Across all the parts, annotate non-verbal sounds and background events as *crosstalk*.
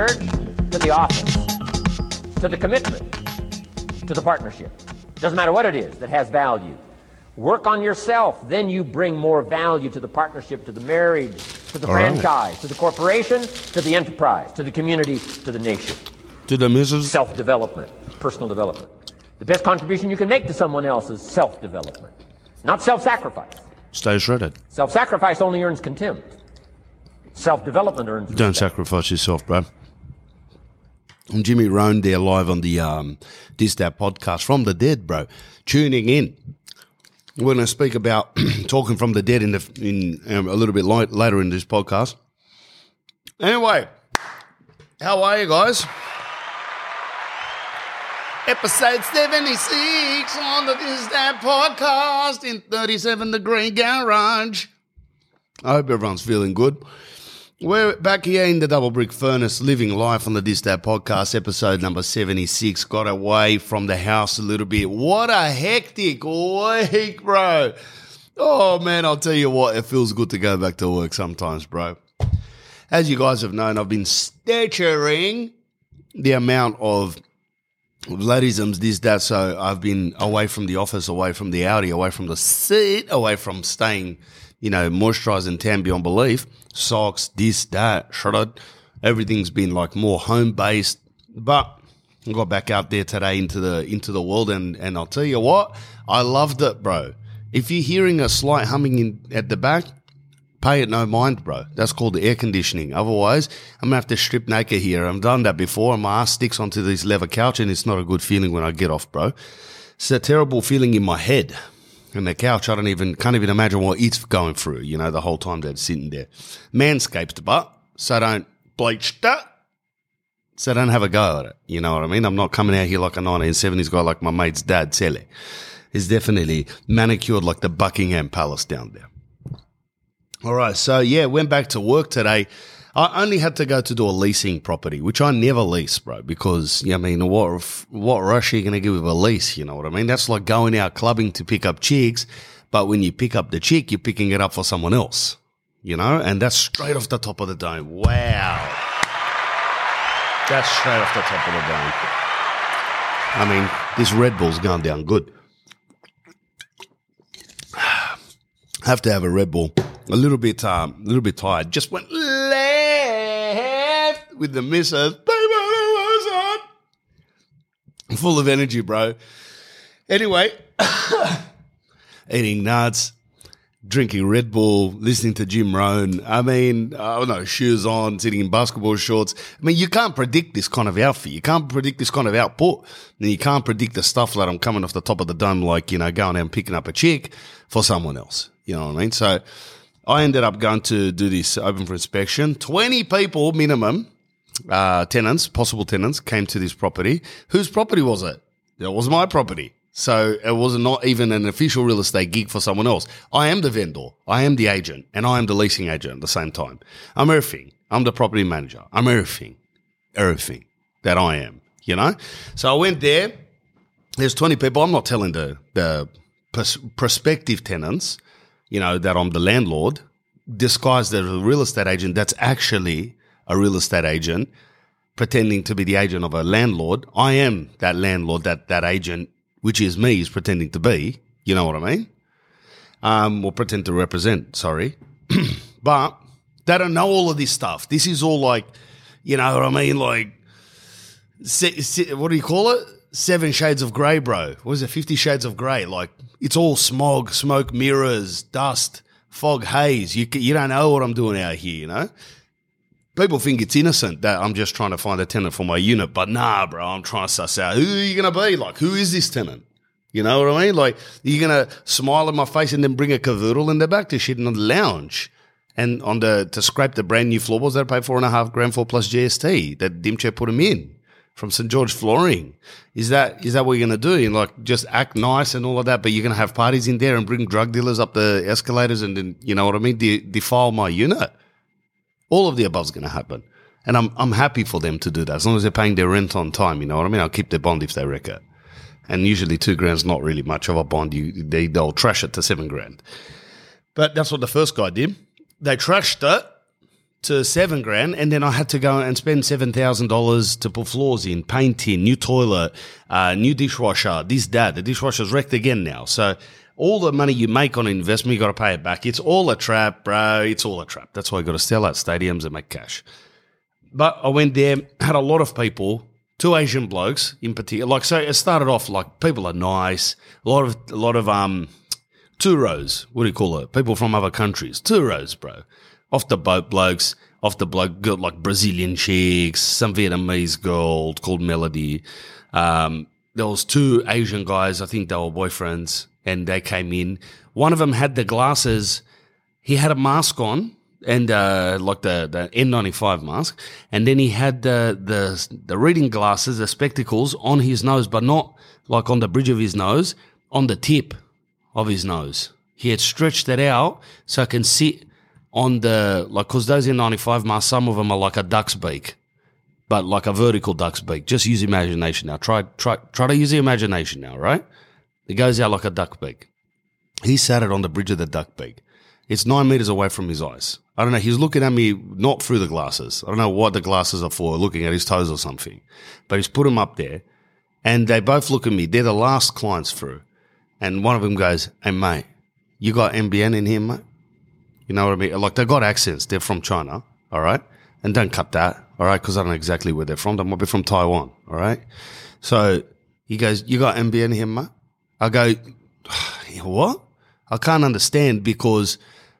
church to the office, to the commitment, to the partnership. Doesn't matter what it is that has value. Work on yourself, then you bring more value to the partnership, to the marriage, to the All right. franchise, to the corporation, to the enterprise, to the community, to the nation. To the missus. Self development, personal development. The best contribution you can make to someone else is self development, not self sacrifice. Stay shredded. Self sacrifice only earns contempt. Self development earns Don't sacrifice yourself, bro. I'm Jimmy Rohn there live on the um, podcast from the dead, bro. Tuning in. We're going to speak about *clears throat* talking from the dead in, the, in um, a little bit li- later in this podcast. Anyway, how are you guys? Episode 76 on the This That podcast in 37 Degree Garage. I hope everyone's feeling good. We're back here in the Double Brick Furnace, living life on the Distat podcast, episode number 76. Got away from the house a little bit. What a hectic week, bro. Oh, man, I'll tell you what, it feels good to go back to work sometimes, bro. As you guys have known, I've been staturing the amount of Vladisms, this, that. So I've been away from the office, away from the Audi, away from the seat, away from staying, you know, moisturising tan beyond belief. Socks, this, that, shredded. Everything's been like more home based. But I got back out there today into the into the world, and and I'll tell you what, I loved it, bro. If you're hearing a slight humming in at the back, pay it no mind, bro. That's called the air conditioning. Otherwise, I'm gonna have to strip naked here. I've done that before, and my ass sticks onto this leather couch, and it's not a good feeling when I get off, bro. It's a terrible feeling in my head. And the couch, I don't even can't even imagine what it's going through. You know, the whole time it's sitting there. Manscaped the butt, so don't bleach that. So don't have a go at it. You know what I mean? I'm not coming out here like a 1970s guy like my mate's dad, Sally. He's definitely manicured like the Buckingham Palace down there. All right. So yeah, went back to work today. I only had to go to do a leasing property, which I never lease, bro, because, yeah, I mean, what, what rush are you going to give with a lease? You know what I mean? That's like going out clubbing to pick up chicks. But when you pick up the chick, you're picking it up for someone else, you know? And that's straight off the top of the dome. Wow. That's straight off the top of the dome. I mean, this Red Bull's gone down good. *sighs* Have to have a Red Bull. A little bit, um, a little bit tired. Just went with the missus. Full of energy, bro. Anyway, *coughs* eating nuts, drinking Red Bull, listening to Jim Rohn. I mean, don't know, shoes on, sitting in basketball shorts. I mean, you can't predict this kind of outfit. You can't predict this kind of output. And you can't predict the stuff that I'm coming off the top of the dome, like, you know, going out and picking up a chick for someone else. You know what I mean? So I ended up going to do this open for inspection. 20 people minimum, uh, tenants, possible tenants came to this property. Whose property was it? It was my property. So it was not even an official real estate gig for someone else. I am the vendor. I am the agent and I am the leasing agent at the same time. I'm everything. I'm the property manager. I'm everything, everything that I am, you know? So I went there. There's 20 people. I'm not telling the, the pers- prospective tenants, you know, that I'm the landlord, disguised as a real estate agent that's actually a real estate agent pretending to be the agent of a landlord. I am that landlord, that, that agent, which is me, is pretending to be. You know what I mean? Um, or pretend to represent, sorry. *clears throat* but they don't know all of this stuff. This is all like, you know what I mean? Like, se- se- what do you call it? Seven Shades of Grey, bro. What is it? Fifty Shades of Grey. Like, it's all smog, smoke, mirrors, dust, fog, haze. You, you don't know what I'm doing out here, you know? People think it's innocent that I'm just trying to find a tenant for my unit, but nah, bro, I'm trying to suss out who are you gonna be? Like, who is this tenant? You know what I mean? Like, you're gonna smile at my face and then bring a cavoodle in the back to shit in the lounge. And on the to scrape the brand new floorboards that I paid four and a half grand for plus GST that Dimche put them in from St George Flooring. Is that is that what you're gonna do? And like just act nice and all of that, but you're gonna have parties in there and bring drug dealers up the escalators and then you know what I mean? De- defile my unit. All of the above is going to happen. And I'm, I'm happy for them to do that as long as they're paying their rent on time. You know what I mean? I'll keep their bond if they wreck it. And usually two grand's not really much of a bond. You, they, they'll trash it to seven grand. But that's what the first guy did. They trashed it, to seven grand, and then I had to go and spend seven thousand dollars to put floors in, paint in, new toilet, uh, new dishwasher, this that. The dishwasher's wrecked again now, so all the money you make on investment, you got to pay it back. It's all a trap, bro. It's all a trap. That's why you got to sell out stadiums and make cash. But I went there, *clears throat* had a lot of people, two Asian blokes in particular. Like so, it started off like people are nice, a lot of a lot of um, two rows. What do you call it? People from other countries, two rows, bro. Off the boat blokes, off the bloke got like Brazilian chicks, some Vietnamese girl called Melody. Um, there was two Asian guys. I think they were boyfriends and they came in. One of them had the glasses. He had a mask on and uh, like the the N95 mask, and then he had the the the reading glasses, the spectacles on his nose, but not like on the bridge of his nose, on the tip of his nose. He had stretched it out so I can sit on the like because those N95 masks, some of them are like a duck's beak, but like a vertical duck's beak. Just use imagination now. Try try try to use the imagination now, right? It goes out like a duck beak. He sat it on the bridge of the duck beak. It's nine meters away from his eyes. I don't know. He's looking at me not through the glasses. I don't know what the glasses are for, looking at his toes or something. But he's put them up there and they both look at me. They're the last clients through. And one of them goes, Hey, mate, you got NBN in here, mate? You know what I mean? Like they got accents. They're from China. All right. And don't cut that. All right. Cause I don't know exactly where they're from. They might be from Taiwan. All right. So he goes, you got NBN here, mate? I go, *sighs* what? I can't understand because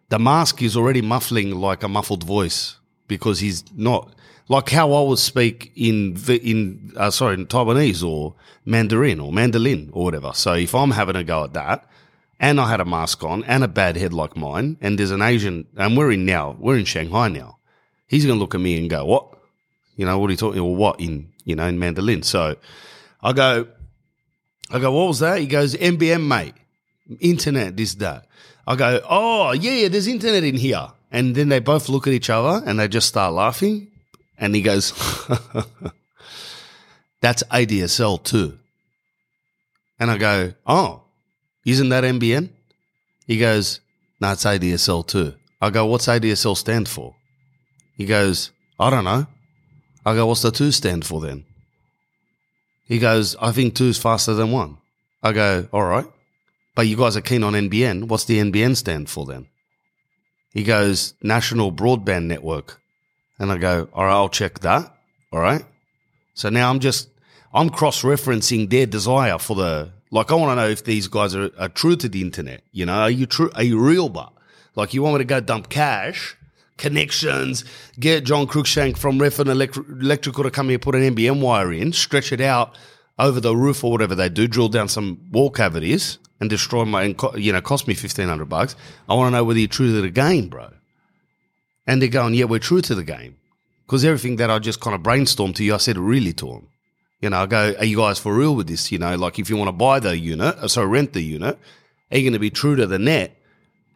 the mask is already muffling like a muffled voice because he's not like how I would speak in in uh, sorry in Taiwanese or Mandarin or Mandolin or whatever. So if I'm having a go at that, and I had a mask on and a bad head like mine, and there's an Asian, and we're in now, we're in Shanghai now. He's gonna look at me and go, "What? You know what are you talking? Or what in you know in Mandolin?" So I go, I go, what was that? He goes, NBN, mate. Internet, this, that. I go, oh, yeah, yeah, there's internet in here. And then they both look at each other and they just start laughing. And he goes, *laughs* that's ADSL two. And I go, oh, isn't that NBN? He goes, no, it's ADSL two. I go, what's ADSL stand for? He goes, I don't know. I go, what's the two stand for then? He goes, I think two is faster than one. I go, all right. But you guys are keen on NBN. What's the NBN stand for then? He goes, National Broadband Network. And I go, all right, I'll check that. All right. So now I'm just, I'm cross referencing their desire for the, like, I want to know if these guys are, are true to the internet. You know, are you true? Are you real, but like, you want me to go dump cash connections, get John Cruikshank from Redfern Electri- Electrical to come here, put an NBN wire in, stretch it out over the roof or whatever they do, drill down some wall cavities and destroy my, and you know, cost me 1500 bucks. I want to know whether you're true to the game, bro. And they're going, yeah, we're true to the game. Because everything that I just kind of brainstormed to you, I said really to them. You know, I go, are you guys for real with this? You know, like if you want to buy the unit, uh, so rent the unit, are you going to be true to the net?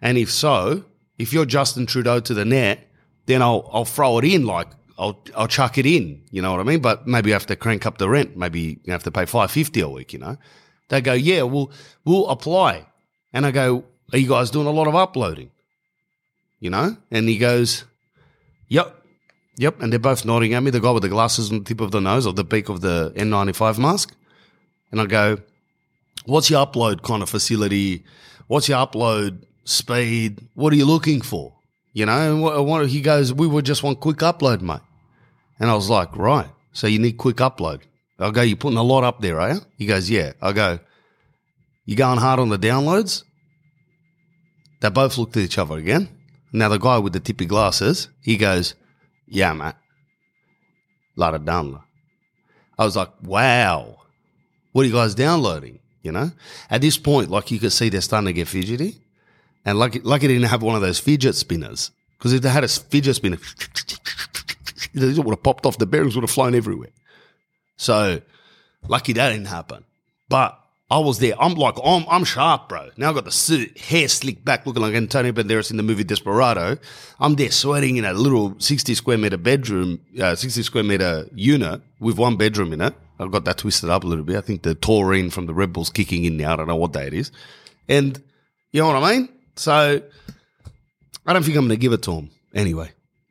And if so, if you're Justin Trudeau to the net, then I'll I'll throw it in like I'll I'll chuck it in. You know what I mean? But maybe I have to crank up the rent. Maybe you have to pay five fifty a week. You know? They go, yeah, we'll we'll apply. And I go, are you guys doing a lot of uploading? You know? And he goes, yep. Yep, and they're both nodding at me. The guy with the glasses on the tip of the nose or the beak of the N95 mask. And I go, what's your upload kind of facility? What's your upload speed. What are you looking for? You know, and he goes, we would just want quick upload, mate. And I was like, right. So you need quick upload. I go, you're putting a lot up there, are you? He goes, yeah. I go, you going hard on the downloads? They both looked at each other again. Now the guy with the tippy glasses, he goes, yeah, mate. Lot of download. I was like, wow. What are you guys downloading? You know, at this point, like you could see, they're starting to get fidgety. And lucky, lucky they didn't have one of those fidget spinners. Because if they had a fidget spinner, they would have popped off. The bearings would have flown everywhere. So lucky that didn't happen. But I was there. I'm like, I'm, I'm sharp, bro. Now I've got the suit, hair slicked back, looking like Antonio Banderas in the movie Desperado. I'm there sweating in a little 60 square meter bedroom, uh, 60 square meter unit with one bedroom in it. I've got that twisted up a little bit. I think the taurine from the Red Bull's kicking in now. I don't know what day it is. And you know what I mean? So I don't think I'm going to give it to him anyway.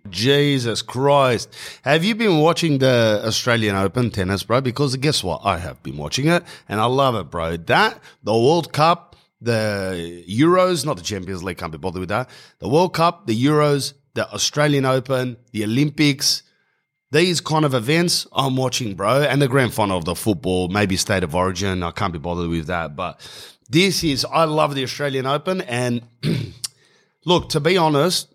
Jesus Christ. Have you been watching the Australian Open tennis, bro? Because guess what? I have been watching it and I love it, bro. That, the World Cup, the Euros, not the Champions League, can't be bothered with that. The World Cup, the Euros, the Australian Open, the Olympics, these kind of events I'm watching, bro, and the grand final of the football, maybe state of origin. I can't be bothered with that. But this is, I love the Australian Open. And *clears throat* look, to be honest,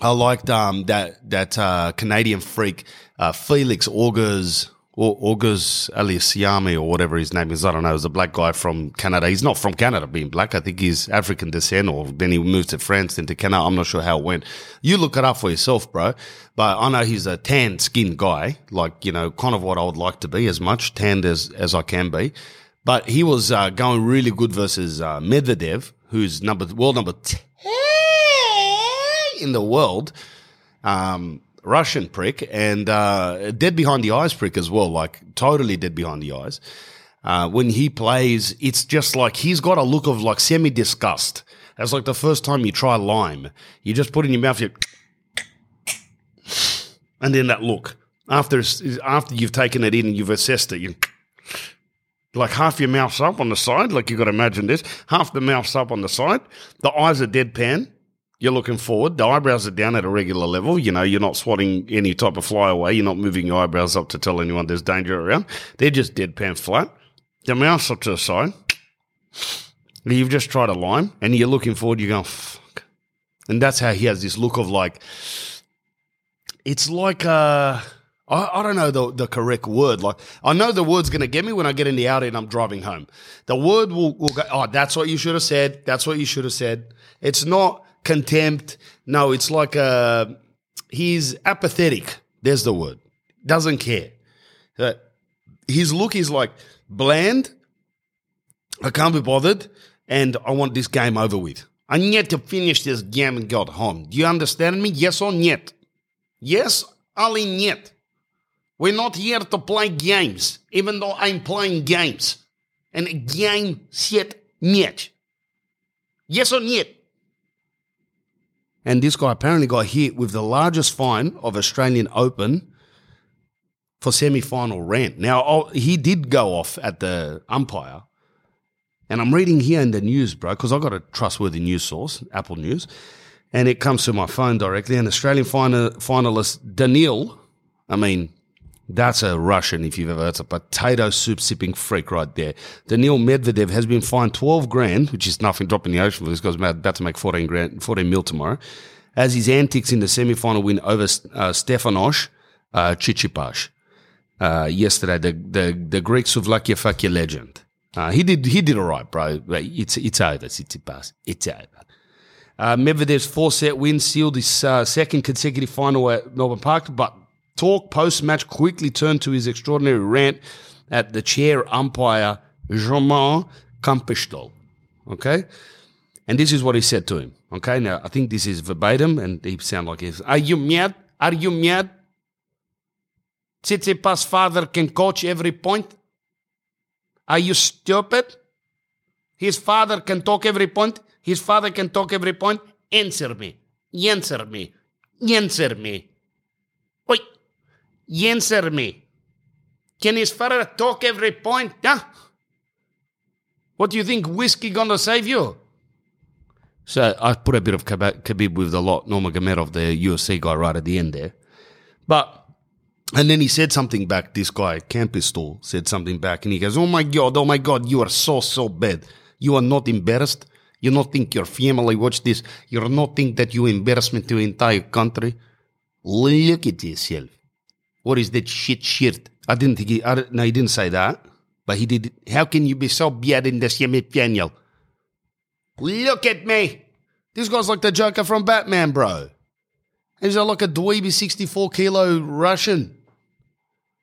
I liked um, that that uh, Canadian freak uh, Felix Augers Augers Aliassime or whatever his name is. I don't know. He's a black guy from Canada. He's not from Canada, being black. I think he's African descent, or then he moved to France, then to Canada. I'm not sure how it went. You look it up for yourself, bro. But I know he's a tan skinned guy, like you know, kind of what I would like to be, as much tanned as as I can be. But he was uh, going really good versus uh, Medvedev, who's number world number ten in the world. Um, Russian prick and uh, dead behind the eyes prick as well, like totally dead behind the eyes. Uh, when he plays, it's just like he's got a look of like semi disgust. That's like the first time you try lime. You just put in your mouth, you *tsk* and then that look after after you've taken it in and you've assessed it, you like half your mouth's up on the side, like you've got to imagine this. Half the mouth's up on the side, the eyes are deadpan, you're looking forward. The eyebrows are down at a regular level. You know, you're not swatting any type of flyaway. You're not moving your eyebrows up to tell anyone there's danger around. They're just deadpan flat. The mouth's up to the side. You've just tried a lime and you're looking forward. You're going, fuck. And that's how he has this look of like, it's like, uh, I, I don't know the, the correct word. Like, I know the word's going to get me when I get in the Audi and I'm driving home. The word will, will go, oh, that's what you should have said. That's what you should have said. It's not, contempt. No, it's like a, uh, he's apathetic. There's the word. Doesn't care. Uh, his look is like bland. I can't be bothered, and I want this game over with. I need to finish this game and go home. Do you understand me? Yes or niet? Yes, Ali niet. We're not here to play games, even though I'm playing games. And game set niet. Yes or niet? And this guy apparently got hit with the largest fine of Australian Open for semi-final rant. Now oh, he did go off at the umpire, and I'm reading here in the news, bro, because I've got a trustworthy news source, Apple News, and it comes to my phone directly. An Australian final, finalist Daniil, I mean, that's a Russian, if you've ever. That's a potato soup sipping freak right there. Daniil Medvedev has been fined 12 grand, which is nothing drop in the ocean for this guy's about to make 14 grand, 14 mil tomorrow, as his antics in the semi-final win over uh, Stefanos uh. Uh, yesterday, the, the, the Greek Souvlaki legend. Uh, he did, he did all right, bro. It's, it's over, Tsitsipas. It's over. Uh, Medvedev's four set win sealed his uh, second consecutive final at Melbourne Park, but talk post match quickly turned to his extraordinary rant at the chair umpire Germain Campistol. Okay? And this is what he said to him. Okay, now I think this is verbatim and he sound like he's Are you mad? Are you mad? Tsitsipas' father can coach every point. Are you stupid? His father can talk every point. His father can talk every point. Answer me. Answer me. Answer me. Answer me. Can his father talk every point? What do you think whiskey gonna save you? So I put a bit of Khabib with the lot, Nurmagomedov, the UFC guy, right at the end there. But and then he said something back. This guy, Campistol, said something back, and he goes, "Oh my god, oh my god, you are so so bad. You are not embarrassed. You not think your family watch this. You not think that you embarrassment to entire country. Look at yourself. What is that shit shirt? I didn't think he, I, no, he didn't say that, but he did. How can you be so bad in the semi-final? Look at me. This guy's like the Joker from Batman, bro. He's like a dweeby 64 kilo Russian.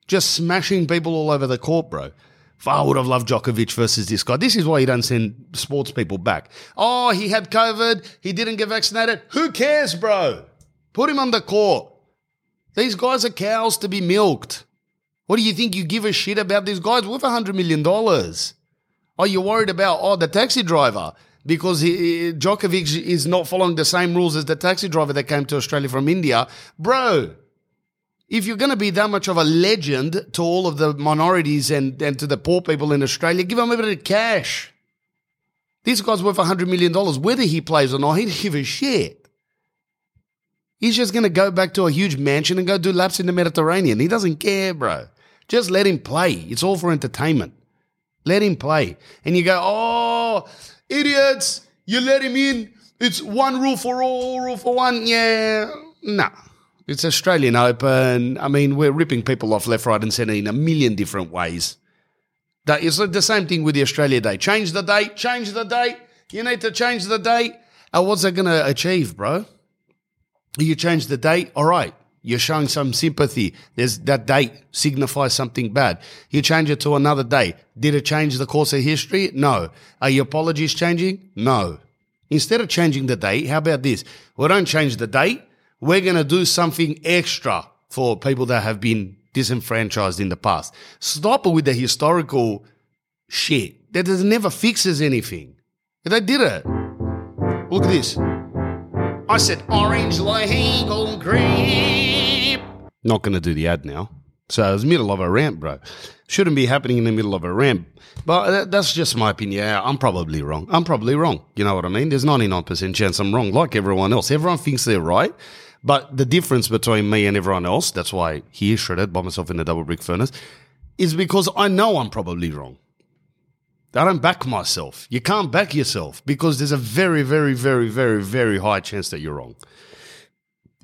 Just smashing people all over the court, bro. I would have loved Djokovic versus this guy. This is why you don't send sports people back. Oh, he had COVID. He didn't get vaccinated. Who cares, bro? Put him on the court. These guys are cows to be milked. What do you think you give a shit about these guys worth $100 million? Are you worried about, oh, the taxi driver? because he, Djokovic is not following the same rules as the taxi driver that came to Australia from India. Bro, if you're going to be that much of a legend to all of the minorities and, and to the poor people in Australia, give them a bit of cash. This guy's worth $100 million. Whether he plays or not, he doesn't give a shit. He's just going to go back to a huge mansion and go do laps in the Mediterranean. He doesn't care, bro. Just let him play. It's all for entertainment. Let him play. And you go, oh, idiots, you let him in. It's one rule for all, rule for one. Yeah, no. It's Australian Open. I mean, we're ripping people off left, right, and centre in a million different ways. That is the same thing with the Australia Day. Change the date, change the date. You need to change the date. And what's that going to achieve, bro? You change the date, all right. You're showing some sympathy. There's that date signifies something bad. You change it to another day. Did it change the course of history? No. Are your apologies changing? No. Instead of changing the date, how about this? We don't change the date. We're going to do something extra for people that have been disenfranchised in the past. Stop with the historical shit. That never fixes anything. They did it. Look at this. I said orange legal grape. Not going to do the ad now. So it was middle of a rant, bro. Shouldn't be happening in the middle of a rant. But that's just my opinion. Yeah, I'm probably wrong. I'm probably wrong. You know what I mean? There's 99% chance I'm wrong, like everyone else. Everyone thinks they're right. But the difference between me and everyone else, that's why he is shredded by myself in the double brick furnace, is because I know I'm probably wrong. I don't back myself. You can't back yourself because there's a very, very, very, very, very high chance that you're wrong.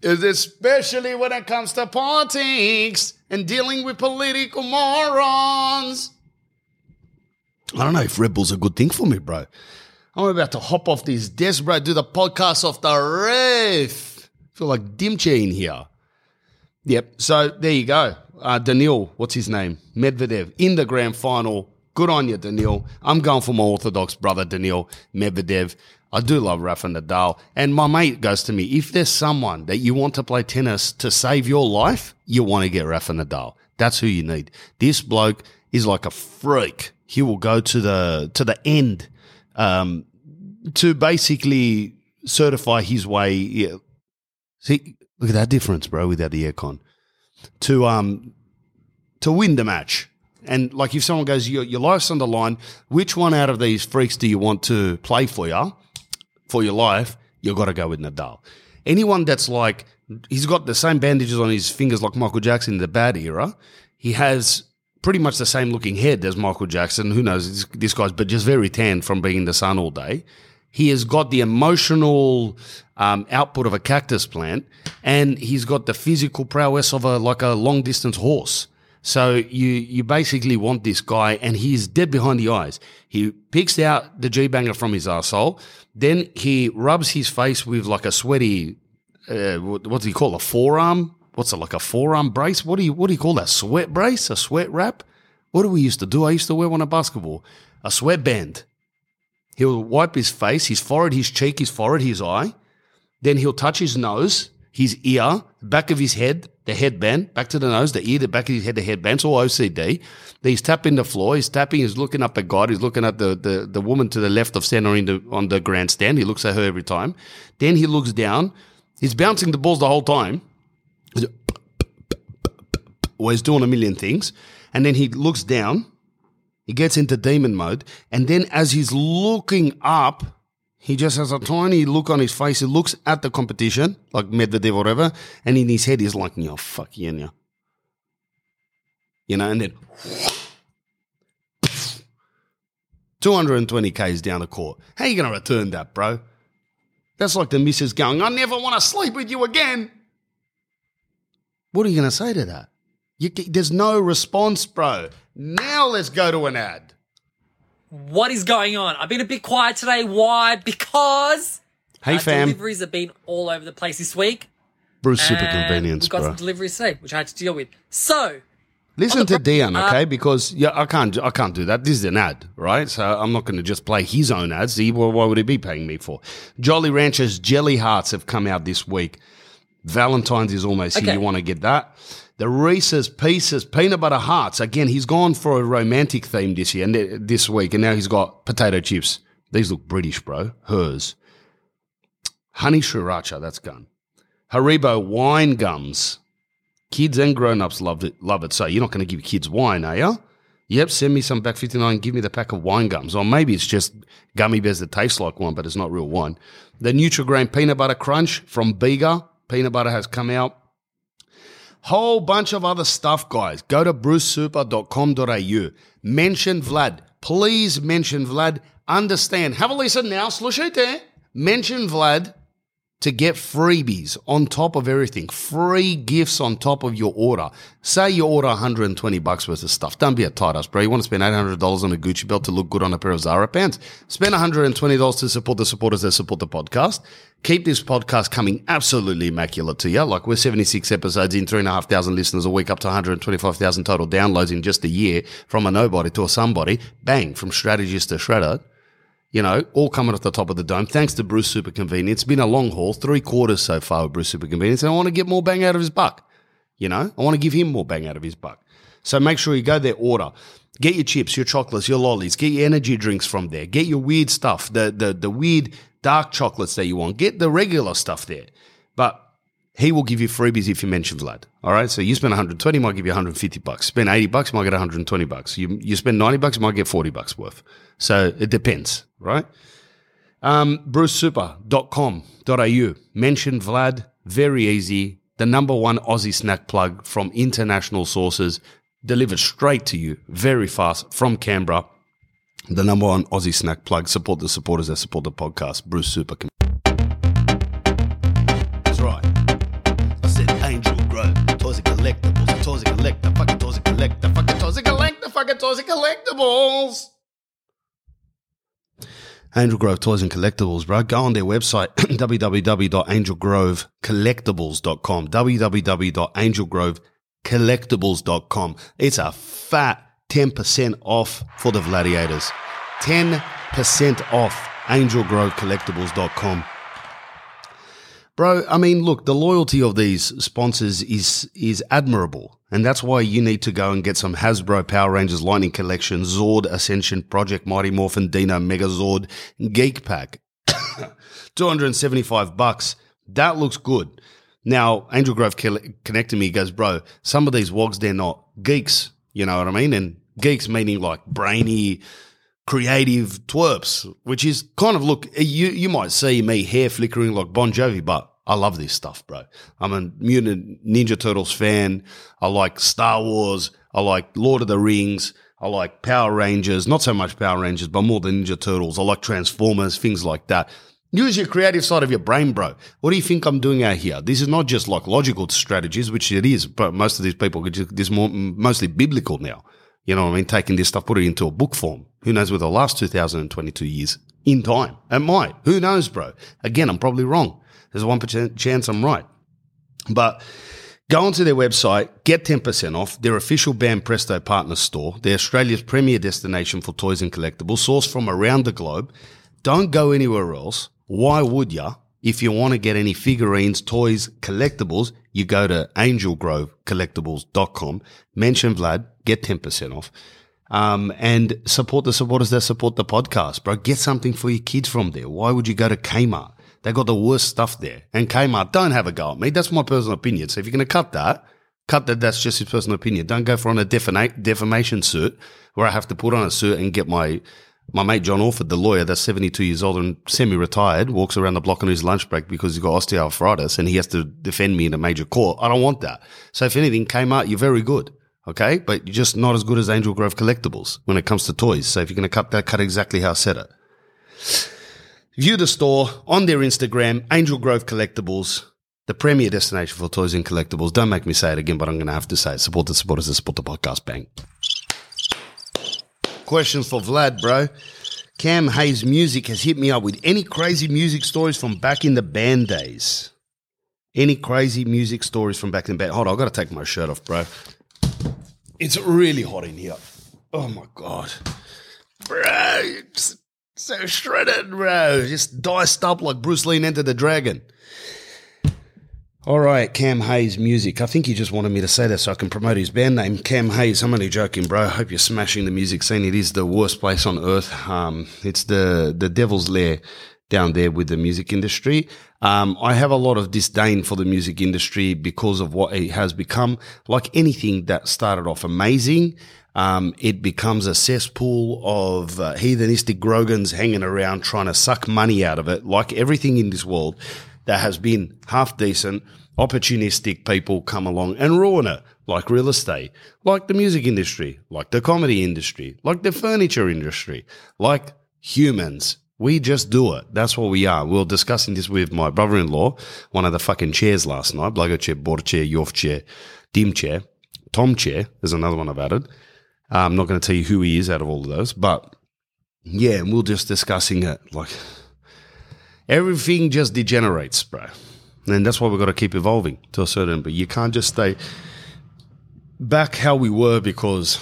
Especially when it comes to politics and dealing with political morons. I don't know if Red Bull's a good thing for me, bro. I'm about to hop off this desk, bro, do the podcast off the roof. feel like Dimche in here. Yep. So there you go. Uh, Daniil, what's his name? Medvedev in the grand final Good on you, Daniil. I'm going for my Orthodox brother, Daniil Medvedev. I do love Rafa Nadal. And my mate goes to me, if there's someone that you want to play tennis to save your life, you want to get Rafa Nadal. That's who you need. This bloke is like a freak. He will go to the to the end um, to basically certify his way. See, look at that difference, bro, without the aircon. To um to win the match. And like if someone goes, your, your life's on the line, which one out of these freaks do you want to play for you, for your life? You've got to go with Nadal. Anyone that's like, he's got the same bandages on his fingers like Michael Jackson in the bad era. He has pretty much the same looking head as Michael Jackson. Who knows this, guy's, but just very tan from being in the sun all day. He has got the emotional um, output of a cactus plant, and he's got the physical prowess of a like a long distance horse. So you you basically want this guy, and he's dead behind the eyes. He picks out the G banger from his asshole, then he rubs his face with like a sweaty, uh, what, do you call a forearm? What's it like a forearm brace? What do you what do you call that? Sweat brace? A sweat wrap? What do we used to do? I used to wear one at basketball. A sweat band. He'll wipe his face, his forehead, his cheek, his forehead, his eye. Then he'll touch his nose his ear, back of his head, the headband, back to the nose, the ear, the back of his head, the headband. It's all OCD. He's tapping the floor. He's tapping. He's looking up at God. He's looking at the, the, the woman to the left of center in the, on the grandstand. He looks at her every time. Then he looks down. He's bouncing the balls the whole time. Well, he's doing a million things. And then he looks down. He gets into demon mode. And then as he's looking up, he just has a tiny look on his face. He looks at the competition, like Medvedev or whatever, and in his head he's like, "Yeah, fuck yeah, yeah." You know, and then 220 k's down the court. How you going to return that, bro? That's like the missus going, "I never want to sleep with you again." What are you going to say to that? You, there's no response, bro. Now let's go to an ad. What is going on? I've been a bit quiet today. Why? Because hey uh, fam, deliveries have been all over the place this week. Bruce super convenience, We've got bro. some deliveries today, which I had to deal with. So Listen to Dion, uh, okay? because yeah, I can't, I can't do that. This is an ad, right? So I'm not going to just play his own ads. He, well, why would he be paying me for? Jolly Ranchers Jelly Hearts have come out this week. Valentine's is almost Okay. here. You want to get that? The Reese's Pieces Peanut Butter Hearts. Again, he's gone for a romantic theme this year and this week, and now he's got potato chips. These look British, bro. Hers. Honey Sriracha, that's gone. Haribo wine gums. Kids and grown-ups loved it, love it. So you're not going to give kids wine, are you? Yep, send me some back 59, give me the pack of wine gums. Or maybe it's just gummy bears that taste like wine, but it's not real wine. The Nutrigrain Peanut Butter Crunch from Bega. Peanut butter has come out. Whole bunch of other stuff, guys. Go to brucesuper.com.au. Mention Vlad. Please mention Vlad. Understand. Have a listen now. Slušajte. Eh? Mention Vlad to get freebies on top of everything, free gifts on top of your order. Say you order 120 bucks worth of stuff. Don't be a tight ass, bro. You want to spend $800 on a Gucci belt to look good on a pair of Zara pants? Spend $120 to support the supporters that support the podcast. Keep this podcast coming absolutely immaculate to you. Like we're 76 episodes in, three and a half thousand listeners a week, up to 125,000 total downloads in just a year from a nobody to a somebody. Bang, from strategist to shredder you know, all coming off the top of the dome. Thanks to Bruce Super Convenience. It's been a long haul, three quarters so far with Bruce Super Convenience, and I want to get more bang out of his buck. You know, I want to give him more bang out of his buck. So make sure you go there, order. Get your chips, your chocolates, your lollies. Get your energy drinks from there. Get your weird stuff, the the the weird dark chocolates that you want. Get the regular stuff there. But he will give you freebies if you mention Vlad. All right. So you spend 120, might give you 150 bucks. Spend 80 bucks, might get 120 bucks. You, you spend 90 bucks, might get 40 bucks worth. So it depends, right? Um, BruceSuper.com.au. Mention Vlad. Very easy. The number one Aussie snack plug from international sources, delivered straight to you, very fast from Canberra. The number one Aussie snack plug. Support the supporters that support the podcast. Bruce Super. Collectibles. Angel Grove Toys and Collectibles, bro. Go on their website, *coughs* www.angelgrovecollectibles.com, www.angelgrovecollectibles.com. It's a fat 10% off for the Gladiators. 10% off angelgrovecollectibles.com. Bro, I mean, look, the loyalty of these sponsors is is admirable. And that's why you need to go and get some Hasbro Power Rangers Lightning Collection, Zord Ascension, Project Mighty Morphin Dino Megazord Geek Pack. *coughs* 275 bucks. That looks good. Now, Angel Grove connected me, He goes, bro, some of these wogs, they're not geeks. You know what I mean? And geeks meaning like brainy, creative twerps, which is kind of look, you, you might see me hair flickering like Bon Jovi, but I love this stuff, bro. I'm a Mutant Ninja Turtles fan. I like Star Wars. I like Lord of the Rings. I like Power Rangers, not so much Power Rangers, but more than Ninja Turtles. I like Transformers, things like that. Use your creative side of your brain, bro. What do you think I'm doing out here? This is not just like logical strategies, which it is, but most of these people, this more mostly biblical now. You know what I mean? Taking this stuff, put it into a book form. Who knows where the last 2022 years in time? It might. Who knows, bro? Again, I'm probably wrong. There's a 1% chance I'm right. But go onto their website, get 10% off. Their official Banpresto partner store. They're Australia's premier destination for toys and collectibles, sourced from around the globe. Don't go anywhere else. Why would ya? If you want to get any figurines, toys, collectibles, you go to angelgrovecollectibles.com, mention Vlad, get 10% off. Um, and support the supporters that support the podcast, bro. Get something for your kids from there. Why would you go to Kmart? They got the worst stuff there. And Kmart, don't have a go at me. That's my personal opinion. So if you're going to cut that, cut that. That's just his personal opinion. Don't go for on a defama- defamation suit where I have to put on a suit and get my my mate John Orford, the lawyer that's 72 years old and semi-retired, walks around the block on his lunch break because he's got osteoarthritis and he has to defend me in a major court. I don't want that. So if anything, Kmart, you're very good. Okay. But you're just not as good as Angel Grove Collectibles when it comes to toys. So if you're going to cut that, cut exactly how I said it. View the store on their Instagram, Angel Grove Collectibles, the premier destination for toys and collectibles. Don't make me say it again, but I'm going to have to say it. Support the supporters, support the podcast. Bang. Questions for Vlad, bro. Cam Hayes Music has hit me up with any crazy music stories from back in the band days. Any crazy music stories from back in the band? Hold on, I've got to take my shirt off, bro. It's really hot in here. Oh my god. Bro, so shredded, bro. Just diced up like Bruce Lee entered the dragon. All right, Cam Hayes Music. I think he just wanted me to say that so I can promote his band name. Cam Hayes. I'm only joking, bro. I hope you're smashing the music scene. It is the worst place on earth. Um, it's the the devil's lair down there with the music industry. Um, I have a lot of disdain for the music industry because of what it has become. Like anything that started off amazing, um, it becomes a cesspool of uh, heathenistic grogans hanging around trying to suck money out of it. Like everything in this world that has been half decent, opportunistic people come along and ruin it, like real estate, like the music industry, like the comedy industry, like the furniture industry, like humans. We just do it. That's what we are. We were discussing this with my brother-in-law, one of the fucking chairs last night, Blago chair, board chair, Yorf chair, Dim chair, Tom chair. There's another one I've added. Uh, I'm not going to tell you who he is out of all of those, but yeah, and we we're just discussing it. Like, everything just degenerates, bro. And that's why we've got to keep evolving to a certain, but you can't just stay back how we were because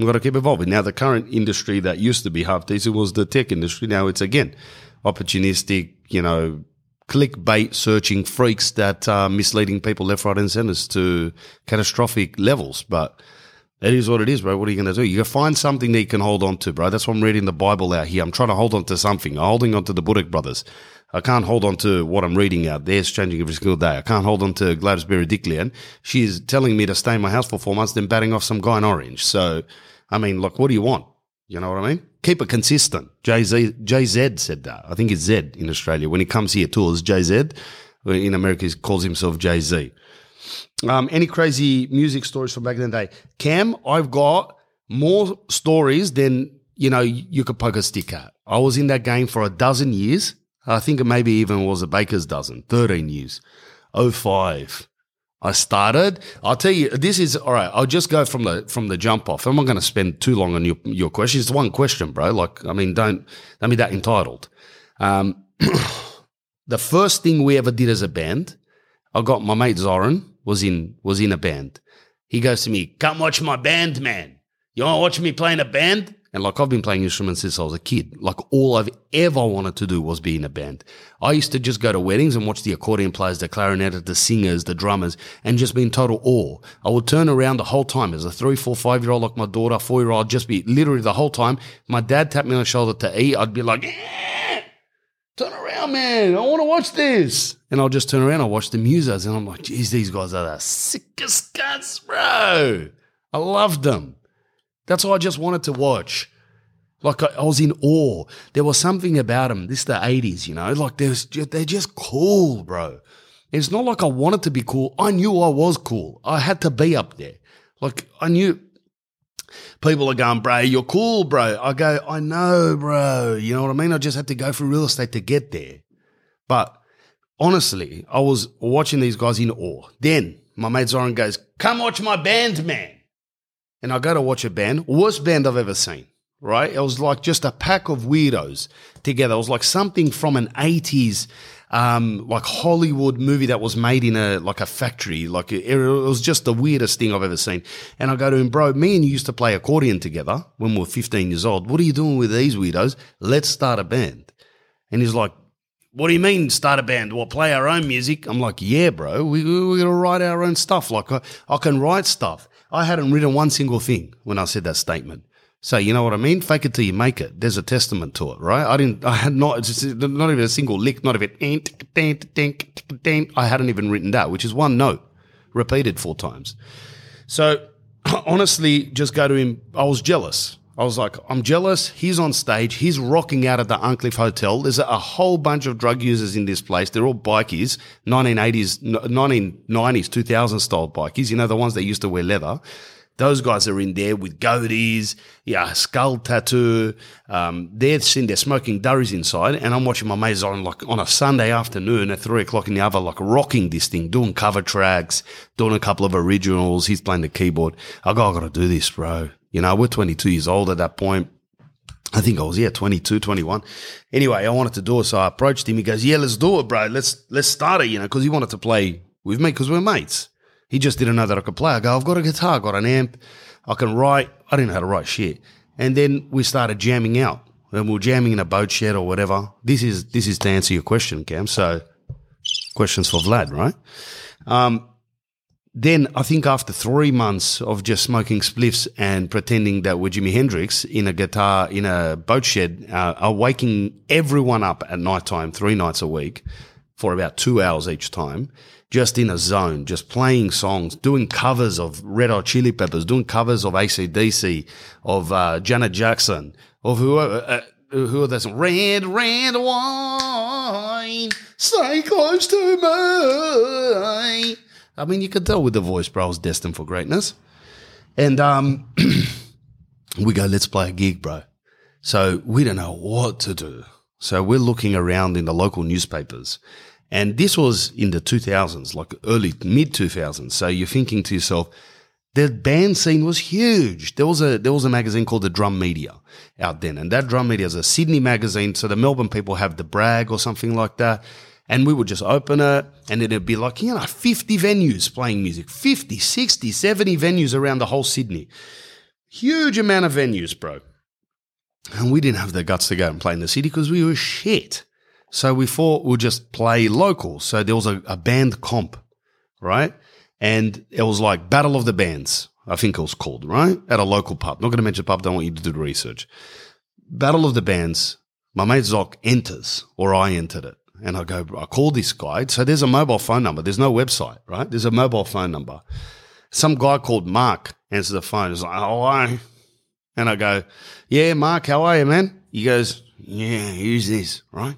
we've got to keep evolving. Now, the current industry that used to be half decent was the tech industry. Now it's again opportunistic, you know, clickbait searching freaks that are misleading people left, right, and centers to catastrophic levels. But it is what it is, bro. What are you going to do? You find something that you can hold on to, bro. That's why I'm reading the Bible out here. I'm trying to hold on to something. I'm holding on to the Buddhic brothers. I can't hold on to what I'm reading out there. It's changing every single day. I can't hold on to Gladys Berejiklian. She's telling me to stay in my house for four months, then batting off some guy in orange. So, I mean, look, what do you want? You know what I mean? Keep it consistent. Jay-Z, JZ said that. I think it's Z in Australia. When he comes here, tours JZ. In America, he calls himself Jay-Z. Um, any crazy music stories from back in the day? Cam, I've got more stories than, you know, you could poke a stick at. I was in that game for a dozen years. I think it maybe even was a baker's dozen, 13 years. 05. I started. I'll tell you, this is all right. I'll just go from the from the jump off. I'm not going to spend too long on your your question. It's one question, bro. Like, I mean, don't don't be that entitled. Um, *clears throat* the first thing we ever did as a band, I got my mate Zoran was in was in a band. He goes to me, "Come watch my band, man. You want to watch me play in a band?" And like I've been playing instruments since I was a kid. Like all I've ever wanted to do was be in a band. I used to just go to weddings and watch the accordion players, the clarinetists, the singers, the drummers, and just be in total awe. I would turn around the whole time as a three, four, five year old, like my daughter, four year old, just be literally the whole time. My dad tapped me on the shoulder to eat. I'd be like, turn around, man. I want to watch this. And I'll just turn around. I'll watch the musos and I'm like, geez, these guys are the sickest guts, bro. I loved them. That's all I just wanted to watch. Like I, I was in awe. There was something about them. This is the eighties, you know. Like there's they're just cool, bro. It's not like I wanted to be cool. I knew I was cool. I had to be up there. Like I knew people are going, bro, you're cool, bro. I go, I know, bro. You know what I mean? I just had to go through real estate to get there. But honestly, I was watching these guys in awe. Then my mate Zoran goes, come watch my band, man. And I go to watch a band, worst band I've ever seen, right? It was like just a pack of weirdos together. It was like something from an 80s, um, like Hollywood movie that was made in a, like a factory. Like it, it was just the weirdest thing I've ever seen. And I go to him, bro, me and you used to play accordion together when we were 15 years old. What are you doing with these weirdos? Let's start a band. And he's like, what do you mean start a band? Well, play our own music. I'm like, yeah, bro, we, we're going to write our own stuff. Like I, I can write stuff. I hadn't written one single thing when I said that statement. So you know what I mean? Fake it till you make it. There's a testament to it, right? I didn't. I had not. Not even a single lick. Not even. I hadn't even written that, which is one note repeated four times. So *clears throat* honestly, just go to him. I was jealous. I was like, I'm jealous. He's on stage. He's rocking out at the Arncliffe Hotel. There's a whole bunch of drug users in this place. They're all bikies, 1980s, 1990s, 2000 style bikies. You know, the ones that used to wear leather. Those guys are in there with goatees, yeah, skull tattoo. Um, they're sitting there smoking durries inside, and I'm watching my mates on like on a Sunday afternoon at three o'clock in the other, like rocking this thing, doing cover tracks, doing a couple of originals. He's playing the keyboard. I go, I got to do this, bro. You know, we're 22 years old at that point. I think I was, yeah, 22, 21. Anyway, I wanted to do it. So I approached him. He goes, yeah, let's do it, bro. Let's, let's start it, you know, cause he wanted to play with me because we're mates. He just didn't know that I could play. I go, I've got a guitar, I've got an amp. I can write. I didn't know how to write shit. And then we started jamming out and we were jamming in a boat shed or whatever. This is, this is to answer your question, Cam. So Questions for Vlad, right? Um, then I think after three months of just smoking spliffs and pretending that we're Jimi Hendrix in a guitar in a boat shed, uh, are waking everyone up at night time three nights a week for about two hours each time, just in a zone, just playing songs, doing covers of Red Hot Chili Peppers, doing covers of ACDC, of uh, Janet Jackson, of whoever. Uh, who are this? Red, red wine, stay close to me. I mean, you could tell with the voice, bro, I was destined for greatness. And um, *clears throat* we go, let's play a gig, bro. So we don't know what to do. So we're looking around in the local newspapers. And this was in the 2000s, like early, mid 2000s. So you're thinking to yourself, the band scene was huge. There was a there was a magazine called the Drum Media out then, and that Drum Media is a Sydney magazine. So the Melbourne people have the Brag or something like that, and we would just open it, and it'd be like you know 50 venues playing music, 50, 60, 70 venues around the whole Sydney, huge amount of venues, bro. And we didn't have the guts to go and play in the city because we were shit. So we thought we'd just play local. So there was a, a band comp, right? and it was like Battle of the Bands, I think it was called, right? At a local pub. Not going to mention pub, don't want you to do the research. Battle of the Bands, my mate Zoc enters, or I entered it. And I go, I call this guy. So there's a mobile phone number. There's no website, right? There's a mobile phone number. Some guy called Mark answers the phone. He's like, are? And I go, yeah, Mark, how are you, man? He goes, yeah, who's this, right?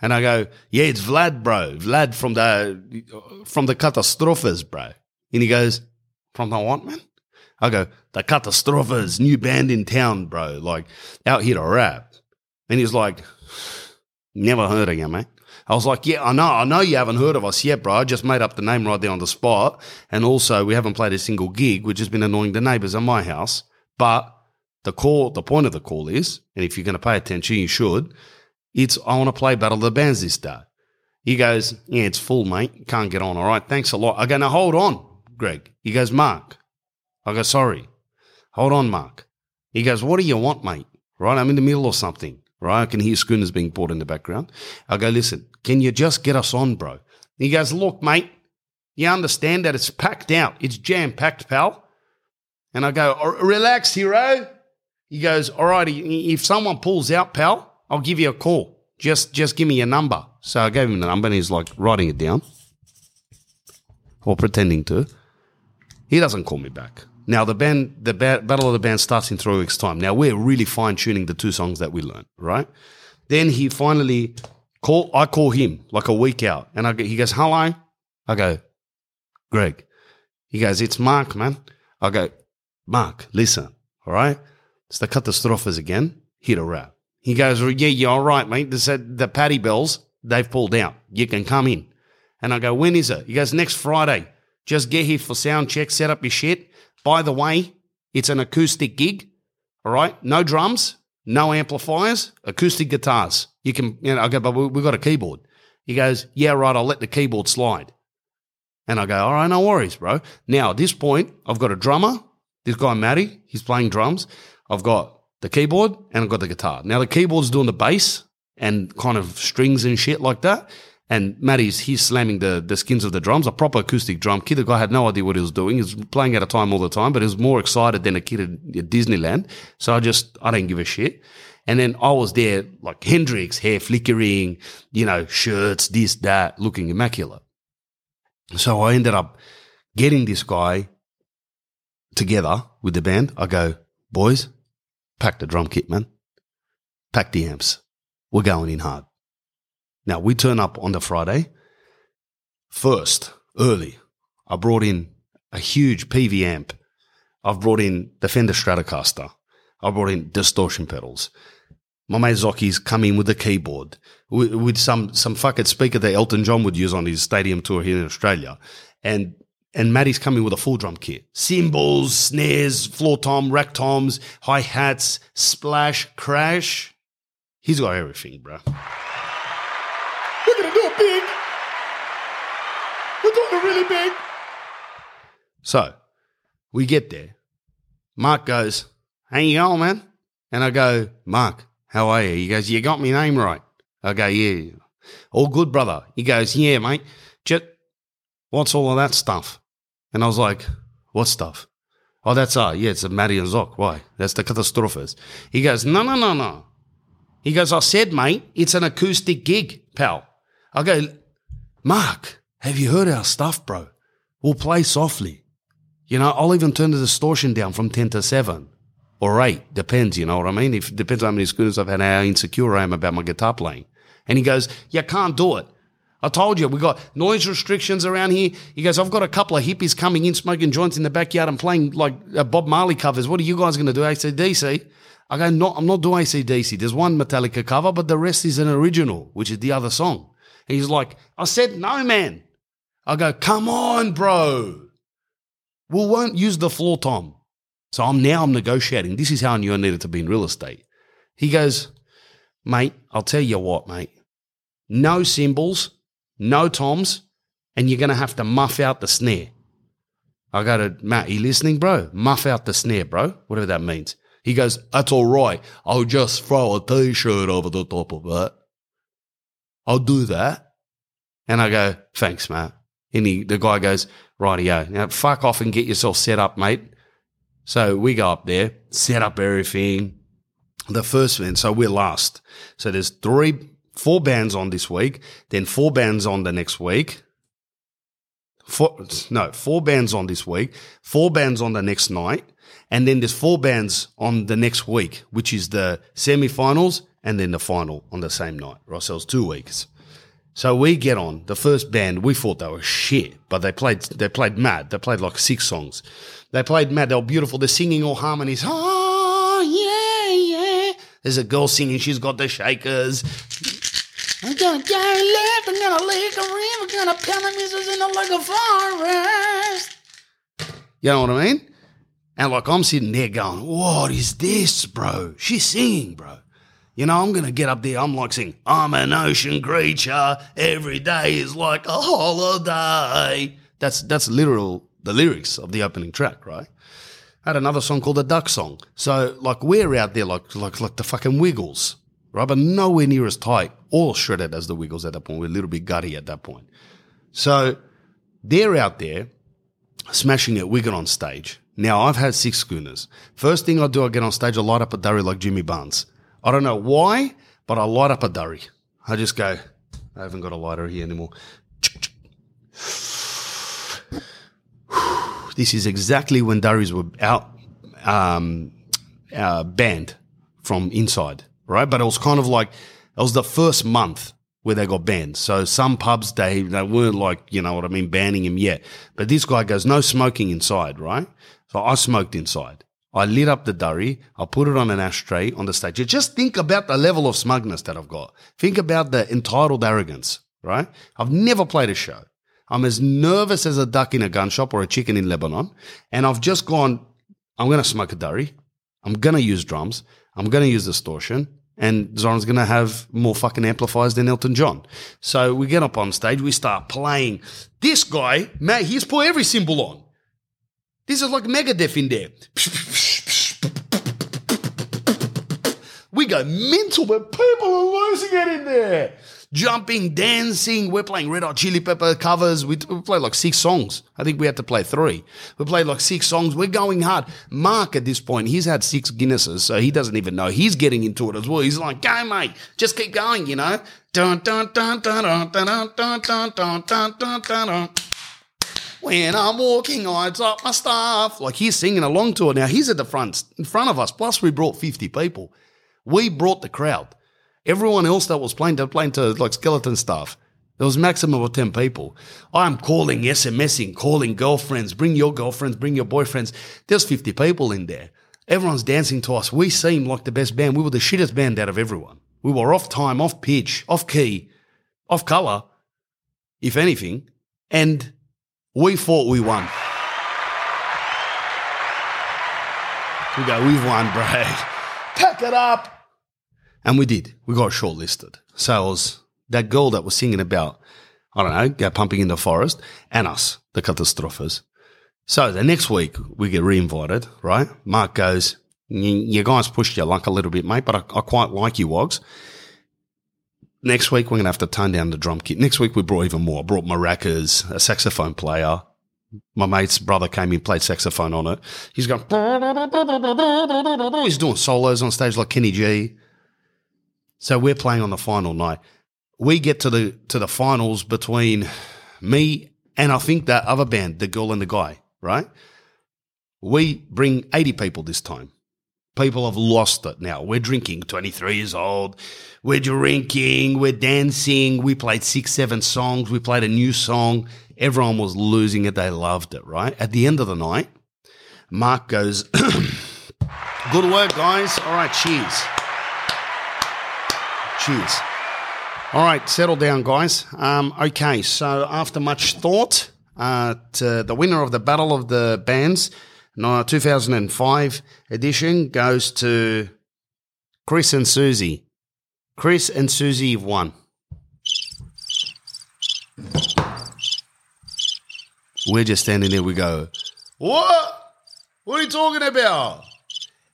And I go, yeah, it's Vlad, bro. Vlad from the from the Catastrophes, bro. And he goes, from the what, man? I go, the Catastrophes, new band in town, bro. Like out here to rap. And he's like, never heard of you, mate. I was like, yeah, I know, I know you haven't heard of us yet, bro. I just made up the name right there on the spot. And also, we haven't played a single gig, which has been annoying the neighbors at my house. But the call, the point of the call is, and if you're going to pay attention, you should, it's, I want to play Battle of the Bands this day. He goes, Yeah, it's full, mate. Can't get on. All right. Thanks a lot. I go, Now hold on, Greg. He goes, Mark. I go, Sorry. Hold on, Mark. He goes, What do you want, mate? Right. I'm in the middle of something. Right. I can hear schooners being bought in the background. I go, Listen, can you just get us on, bro? He goes, Look, mate, you understand that it's packed out. It's jam packed, pal. And I go, Relax, hero. He goes, All right. If someone pulls out, pal, I'll give you a call. Just just give me your number. So I gave him the number and he's like writing it down or pretending to. He doesn't call me back. Now the band, the ba- battle of the band starts in three weeks' time. Now we're really fine tuning the two songs that we learned, right? Then he finally call. I call him like a week out, and I, he goes, "Hello." I go, "Greg." He goes, "It's Mark, man." I go, "Mark, listen, all right. It's the Catastrophes again. Hit a rap." He goes, yeah, you're all right, mate. They said uh, the Paddy Bells, they've pulled out. You can come in. And I go, when is it? He goes, next Friday. Just get here for sound check, set up your shit. By the way, it's an acoustic gig. All right. No drums, no amplifiers, acoustic guitars. You can, you know, I go, but we've got a keyboard. He goes, yeah, right. I'll let the keyboard slide. And I go, all right, no worries, bro. Now, at this point, I've got a drummer. This guy, Matty, he's playing drums. I've got the keyboard and I've got the guitar. Now the keyboard's doing the bass and kind of strings and shit like that. And Matty's he's slamming the the skins of the drums, a proper acoustic drum kit. The guy had no idea what he was doing. He was playing out of time all the time, but he was more excited than a kid at Disneyland. So I just I didn't give a shit. And then I was there like Hendrix, hair flickering, you know, shirts, this, that, looking immaculate. So I ended up getting this guy together with the band. I go, boys, Pack the drum kit, man. Pack the amps. We're going in hard. Now, we turn up on the Friday. First, early, I brought in a huge Peavey amp. I've brought in the Fender Stratocaster. I brought in distortion pedals. My mate Zocchi's come in with the keyboard, with, with some some fucking speaker that Elton John would use on his stadium tour here in Australia. And and Matty's coming with a full drum kit. Cymbals, snares, floor tom, rack toms, hi-hats, splash, crash. He's got everything, bro. We're gonna do it big. Really big. So, we get there. Mark goes, How you going, man? And I go, Mark, how are you? He goes, You got my name right. I go, Yeah. All good, brother. He goes, yeah, mate. Just, what's all of that stuff? And I was like, what stuff? Oh, that's, uh, yeah, it's a and Zoc. Why? That's the catastrophes. He goes, no, no, no, no. He goes, I said, mate, it's an acoustic gig, pal. I go, Mark, have you heard our stuff, bro? We'll play softly. You know, I'll even turn the distortion down from 10 to 7 or 8. Depends, you know what I mean? If depends how many schooners I've had, how insecure I am about my guitar playing. And he goes, You can't do it. I told you, we got noise restrictions around here. He goes, I've got a couple of hippies coming in, smoking joints in the backyard and playing like uh, Bob Marley covers. What are you guys going to do, ACDC? I go, no, I'm not doing ACDC. There's one Metallica cover, but the rest is an original, which is the other song. And he's like, I said, no, man. I go, come on, bro. We won't use the floor tom. So I'm now I'm negotiating. This is how I knew I needed to be in real estate. He goes, mate, I'll tell you what, mate. No cymbals, no toms, and you're gonna have to muff out the snare. I go to Matt, you listening, bro? Muff out the snare, bro. Whatever that means. He goes, That's all right. I'll just throw a t shirt over the top of it. I'll do that. And I go, Thanks, Matt. And he, the guy goes, Rightio. Now fuck off and get yourself set up, mate. So we go up there, set up everything. The first band, so we're last. So there's three, four bands on this week, then four bands on the next week. Four, no, four bands on this week, four bands on the next night, and then there's four bands on the next week, which is the semi-finals and then the final on the same night. Right, so it's two weeks. So we get on the first band. We thought they were shit, but they played. They played mad. They played like six songs. They played mad. They were beautiful. They're singing all harmonies. Oh yeah, yeah. There's a girl singing. She's got the shakers. I'm gonna go left. I'm gonna lick a river. I'm gonna pound the misses in the a forest. You know what I mean? And like I'm sitting there going, "What is this, bro? She's singing, bro." You know, I'm going to get up there. I'm like saying, I'm an ocean creature. Every day is like a holiday. That's, that's literal, the lyrics of the opening track, right? I had another song called the Duck Song. So, like, we're out there like, like, like the fucking Wiggles, right? But nowhere near as tight or shredded as the Wiggles at that point. We're a little bit gutty at that point. So, they're out there smashing it. We get on stage. Now, I've had six schooners. First thing I do, I get on stage, I light up a durry like Jimmy Barnes. I don't know why, but I light up a durry. I just go, I haven't got a lighter here anymore. *sighs* This is exactly when durries were out, um, uh, banned from inside, right? But it was kind of like, it was the first month where they got banned. So some pubs, they, they weren't like, you know what I mean, banning him yet. But this guy goes, no smoking inside, right? So I smoked inside. I lit up the durry. I put it on an ashtray on the stage. You just think about the level of smugness that I've got. Think about the entitled arrogance, right? I've never played a show. I'm as nervous as a duck in a gun shop or a chicken in Lebanon. And I've just gone, I'm going to smoke a durry. I'm going to use drums. I'm going to use distortion. And Zoran's going to have more fucking amplifiers than Elton John. So we get up on stage. We start playing. This guy, man, he's put every cymbal on. This is like Megadeth in there. We go mental, but people are losing it in there. Jumping, dancing. We're playing Red Hot Chili Pepper covers. We, we played like six songs. I think we had to play three. We played like six songs. We're going hard. Mark, at this point, he's had six Guinnesses, so he doesn't even know. He's getting into it as well. He's like, go, mate. Just keep going, you know? When I'm walking, I drop my stuff. Like he's singing along to it. Now he's at the front, in front of us. Plus, we brought 50 people. We brought the crowd. Everyone else that was playing, they playing to like skeleton stuff. There was maximum of 10 people. I'm calling, SMSing, calling girlfriends, bring your girlfriends, bring your boyfriends. There's 50 people in there. Everyone's dancing to us. We seemed like the best band. We were the shittest band out of everyone. We were off time, off pitch, off key, off color, if anything. And we thought we won. We go, we've won, bro. *laughs* Pack it up. And we did. We got shortlisted. So it was that girl that was singing about, I don't know, go pumping in the forest, and us, the catastrophes. So the next week we get re-invited, right? Mark goes, you guys pushed your luck a little bit, mate, but I, I quite like you, Wogs. Next week we're going to have to tone down the drum kit. Next week we brought even more. Brought maracas, a saxophone player. My mate's brother came in, played saxophone on it. He's going, he's doing solos on stage like Kenny G. So we're playing on the final night. We get to the to the finals between me and I think that other band, the girl and the guy, right? We bring 80 people this time. People have lost it now. We're drinking, 23 years old. We're drinking, we're dancing. We played six, seven songs. We played a new song. Everyone was losing it. They loved it, right? At the end of the night, Mark goes, *clears throat* Good work, guys. All right, cheers. Cheers. All right, settle down, guys. Um, okay, so after much thought, uh, the winner of the Battle of the Bands, no, 2005 edition, goes to Chris and Susie. Chris and Susie have won. We're just standing there. We go, what? What are you talking about?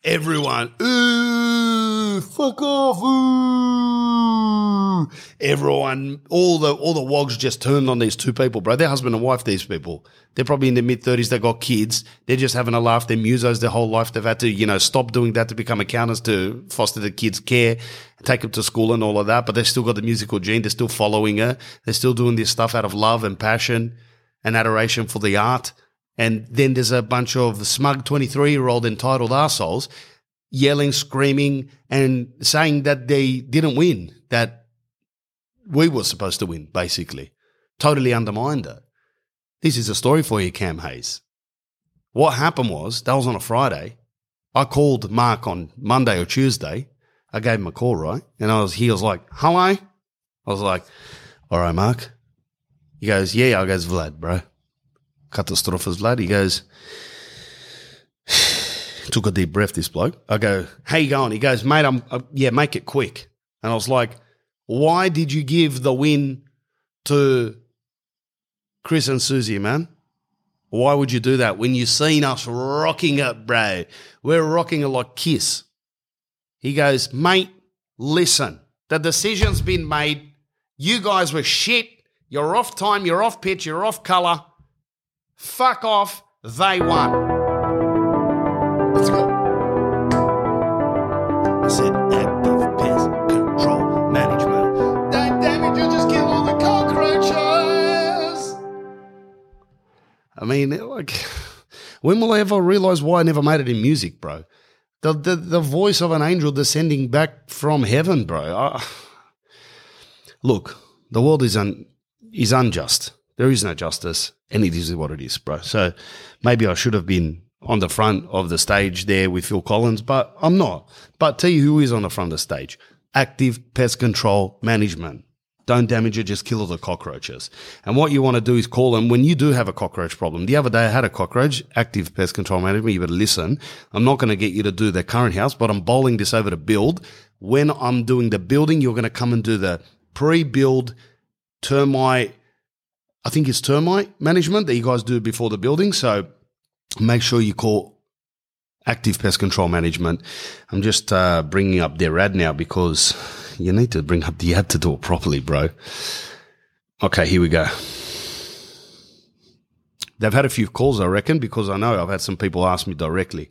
Everyone, ooh, fuck off, ooh. Everyone, all the all the wogs just turned on these two people, bro. They're husband and wife. These people, they're probably in their mid thirties. They got kids. They're just having a laugh. They're musos their whole life. They've had to, you know, stop doing that to become accountants to foster the kids' care, take them to school and all of that. But they've still got the musical gene. They're still following her. They're still doing this stuff out of love and passion and adoration for the art. And then there's a bunch of smug 23 year old entitled assholes yelling, screaming, and saying that they didn't win, that we were supposed to win, basically. Totally undermined it. This is a story for you, Cam Hayes. What happened was, that was on a Friday. I called Mark on Monday or Tuesday. I gave him a call, right? And I was, he was like, hello? I was like, all right, Mark. He goes, yeah. I goes, Vlad, bro. Catastrophes, Vlad. He goes, *sighs* took a deep breath, this bloke. I go, how you going? He goes, mate, I'm, uh, yeah, make it quick. And I was like, why did you give the win to Chris and Susie, man? Why would you do that when you've seen us rocking it, bro? We're rocking it like Kiss. He goes, mate, listen, the decision's been made. You guys were shit. You're off time, you're off pitch, you're off color. Fuck off. They won. Let's go. I said active pest control management. Don't damage, you just kill all the cockroaches. I mean, like, *laughs* when will I ever realize why I never made it in music, bro? The, the, the voice of an angel descending back from heaven, bro. I, *sighs* look, the world is un, is unjust. There is no justice, and it is what it is, bro. So maybe I should have been on the front of the stage there with Phil Collins, but I'm not. But tell you who is on the front of the stage active pest control management. Don't damage it, just kill all the cockroaches. And what you want to do is call them when you do have a cockroach problem. The other day I had a cockroach, active pest control management. You better listen. I'm not going to get you to do the current house, but I'm bowling this over to build. When I'm doing the building, you're going to come and do the pre build termite. I think it's termite management that you guys do before the building. So make sure you call active pest control management. I'm just uh, bringing up their ad now because you need to bring up the ad to do it properly, bro. Okay, here we go. They've had a few calls, I reckon, because I know I've had some people ask me directly.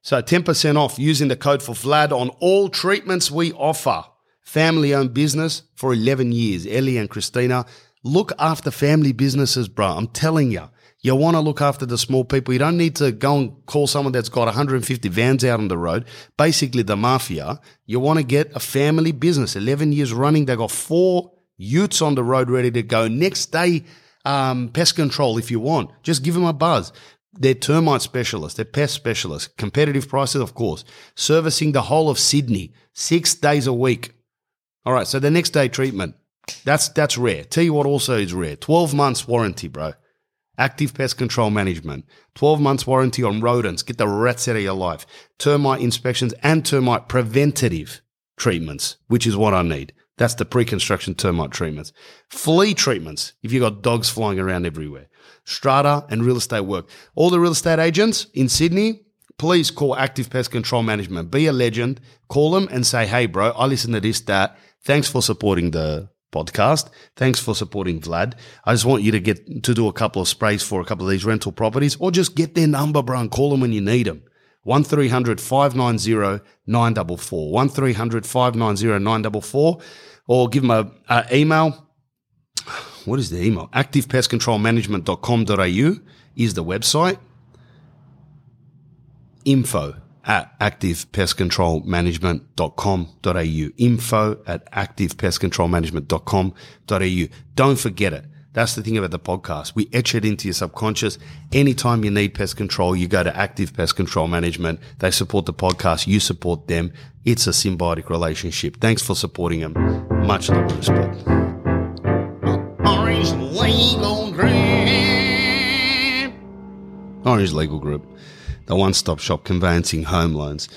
So 10% off using the code for Vlad on all treatments we offer. Family owned business for 11 years. Ellie and Christina look after family businesses, bro. I'm telling you. You want to look after the small people. You don't need to go and call someone that's got 150 vans out on the road. Basically, the mafia. You want to get a family business. 11 years running. They got four utes on the road ready to go. Next day, um, pest control if you want. Just give them a buzz. They're termite specialists. They're pest specialists. Competitive prices, of course. Servicing the whole of Sydney. Six days a week. All right. So the next day treatment. That's, that's rare. Tell you what also is rare. 12 months warranty, bro. Active pest control management, 12 months warranty on rodents, get the rats out of your life, termite inspections and termite preventative treatments, which is what I need. That's the pre-construction termite treatments. Flea treatments, if you've got dogs flying around everywhere. Strata and real estate work. All the real estate agents in Sydney, please call Active Pest Control Management. Be a legend. Call them and say, hey, bro, I listen to this, that. Thanks for supporting the podcast. Thanks for supporting Vlad. I just want you to get to do a couple of sprays for a couple of these rental properties or just get their number, bro, and call them when you need them. 1300 590 944. 1300 590 944. Or give them a, a email. What is the email? activepestcontrolmanagement.com.au is the website. Info at activepestcontrolmanagement.com.au. Info at activepestcontrolmanagement.com.au. Don't forget it. That's the thing about the podcast. We etch it into your subconscious. Anytime you need pest control, you go to Active Pest Control Management. They support the podcast. You support them. It's a symbiotic relationship. Thanks for supporting them. Much love and respect. Orange Legal Group. Orange Legal Group, the one-stop shop conveyancing home loans.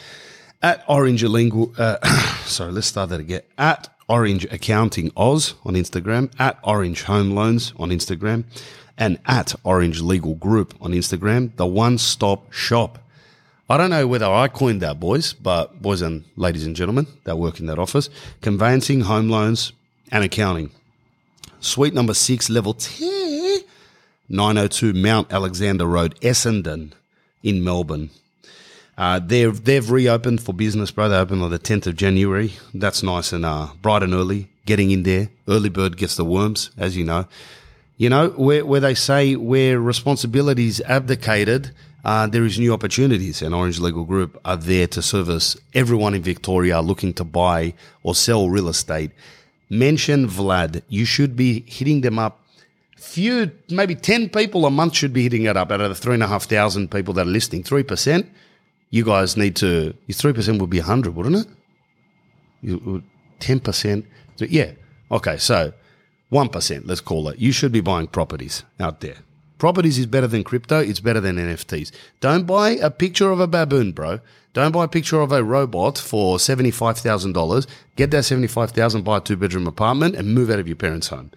At Orange Legal, uh, *coughs* sorry, let's start that again. At Orange Accounting Oz on Instagram, at Orange Home Loans on Instagram, and at Orange Legal Group on Instagram, the one-stop shop. I don't know whether I coined that, boys, but boys and ladies and gentlemen that work in that office, conveyancing, home loans, and accounting. Suite number six, level 10, 902 Mount Alexander Road, Essendon in Melbourne. Uh, they've they've reopened for business, bro. They opened on the 10th of January. That's nice and uh, bright and early. Getting in there, early bird gets the worms, as you know. You know where where they say where responsibilities abdicated, uh, there is new opportunities, and Orange Legal Group are there to service everyone in Victoria looking to buy or sell real estate. Mention Vlad. You should be hitting them up few, maybe 10 people a month should be hitting it up out of the three and a half thousand people that are listening. 3%, you guys need to, your 3% would be 100, wouldn't it? You, uh, 10%, yeah. Okay, so 1%, let's call it. You should be buying properties out there. Properties is better than crypto, it's better than NFTs. Don't buy a picture of a baboon, bro. Don't buy a picture of a robot for $75,000. Get that 75000 buy a two bedroom apartment and move out of your parents' home.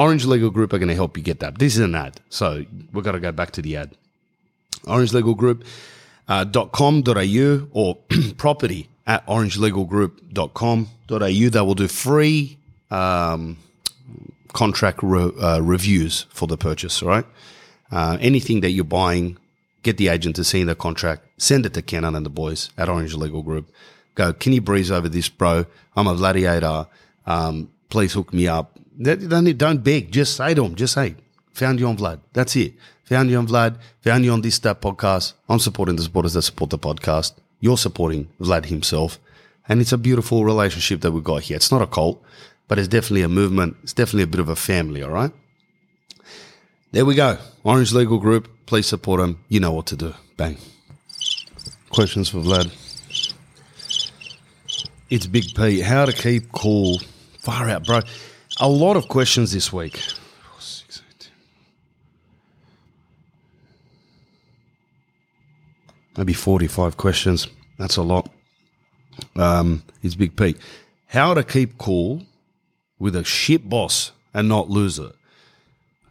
Orange Legal Group are going to help you get that. This is an ad, so we've got to go back to the ad. Orange Legal Group uh, or *clears throat* property at orangelegalgroup.com.au. They will do free um, contract re- uh, reviews for the purchase, right? Uh, anything that you're buying, get the agent to see the contract, send it to Kenan and the boys at Orange Legal Group. Go, can you breeze over this, bro? I'm a gladiator. Um, please hook me up. Don't, don't beg. Just say to them, just say, found you on Vlad. That's it. Found you on Vlad. Found you on this, that podcast. I'm supporting the supporters that support the podcast. You're supporting Vlad himself. And it's a beautiful relationship that we've got here. It's not a cult, but it's definitely a movement. It's definitely a bit of a family, all right? There we go. Orange Legal Group. Please support them. You know what to do. Bang. Questions for Vlad? It's Big P. How to keep cool. Far out, bro. A lot of questions this week. Maybe 45 questions. That's a lot. Um, it's Big P. How to keep cool with a shit boss and not lose it?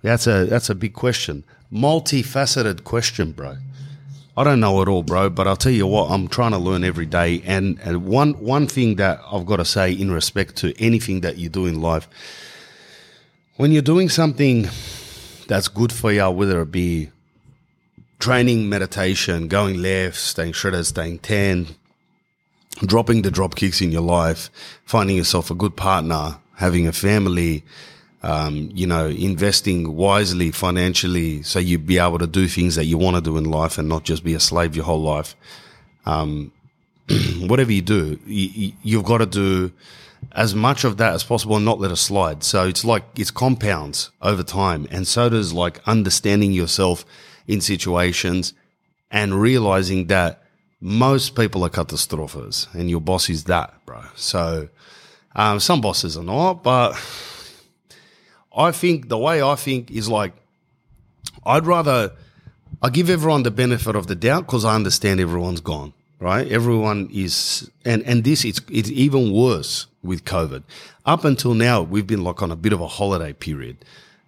That's a that's a big question. Multifaceted question, bro. I don't know it all, bro, but I'll tell you what, I'm trying to learn every day. And, and one one thing that I've got to say in respect to anything that you do in life, when you're doing something that's good for you, whether it be training, meditation, going left, staying shredded, staying tan, dropping the drop kicks in your life, finding yourself a good partner, having a family, um, you know, investing wisely financially so you'd be able to do things that you want to do in life and not just be a slave your whole life. Um, *clears throat* whatever you do, you, you've got to do as much of that as possible and not let it slide. So it's like it's compounds over time. And so does like understanding yourself in situations and realizing that most people are catastrophers and your boss is that, bro. So um, some bosses are not, but I think the way I think is like I'd rather I give everyone the benefit of the doubt because I understand everyone's gone, right? Everyone is, and and this it's it's even worse with COVID. Up until now, we've been like on a bit of a holiday period.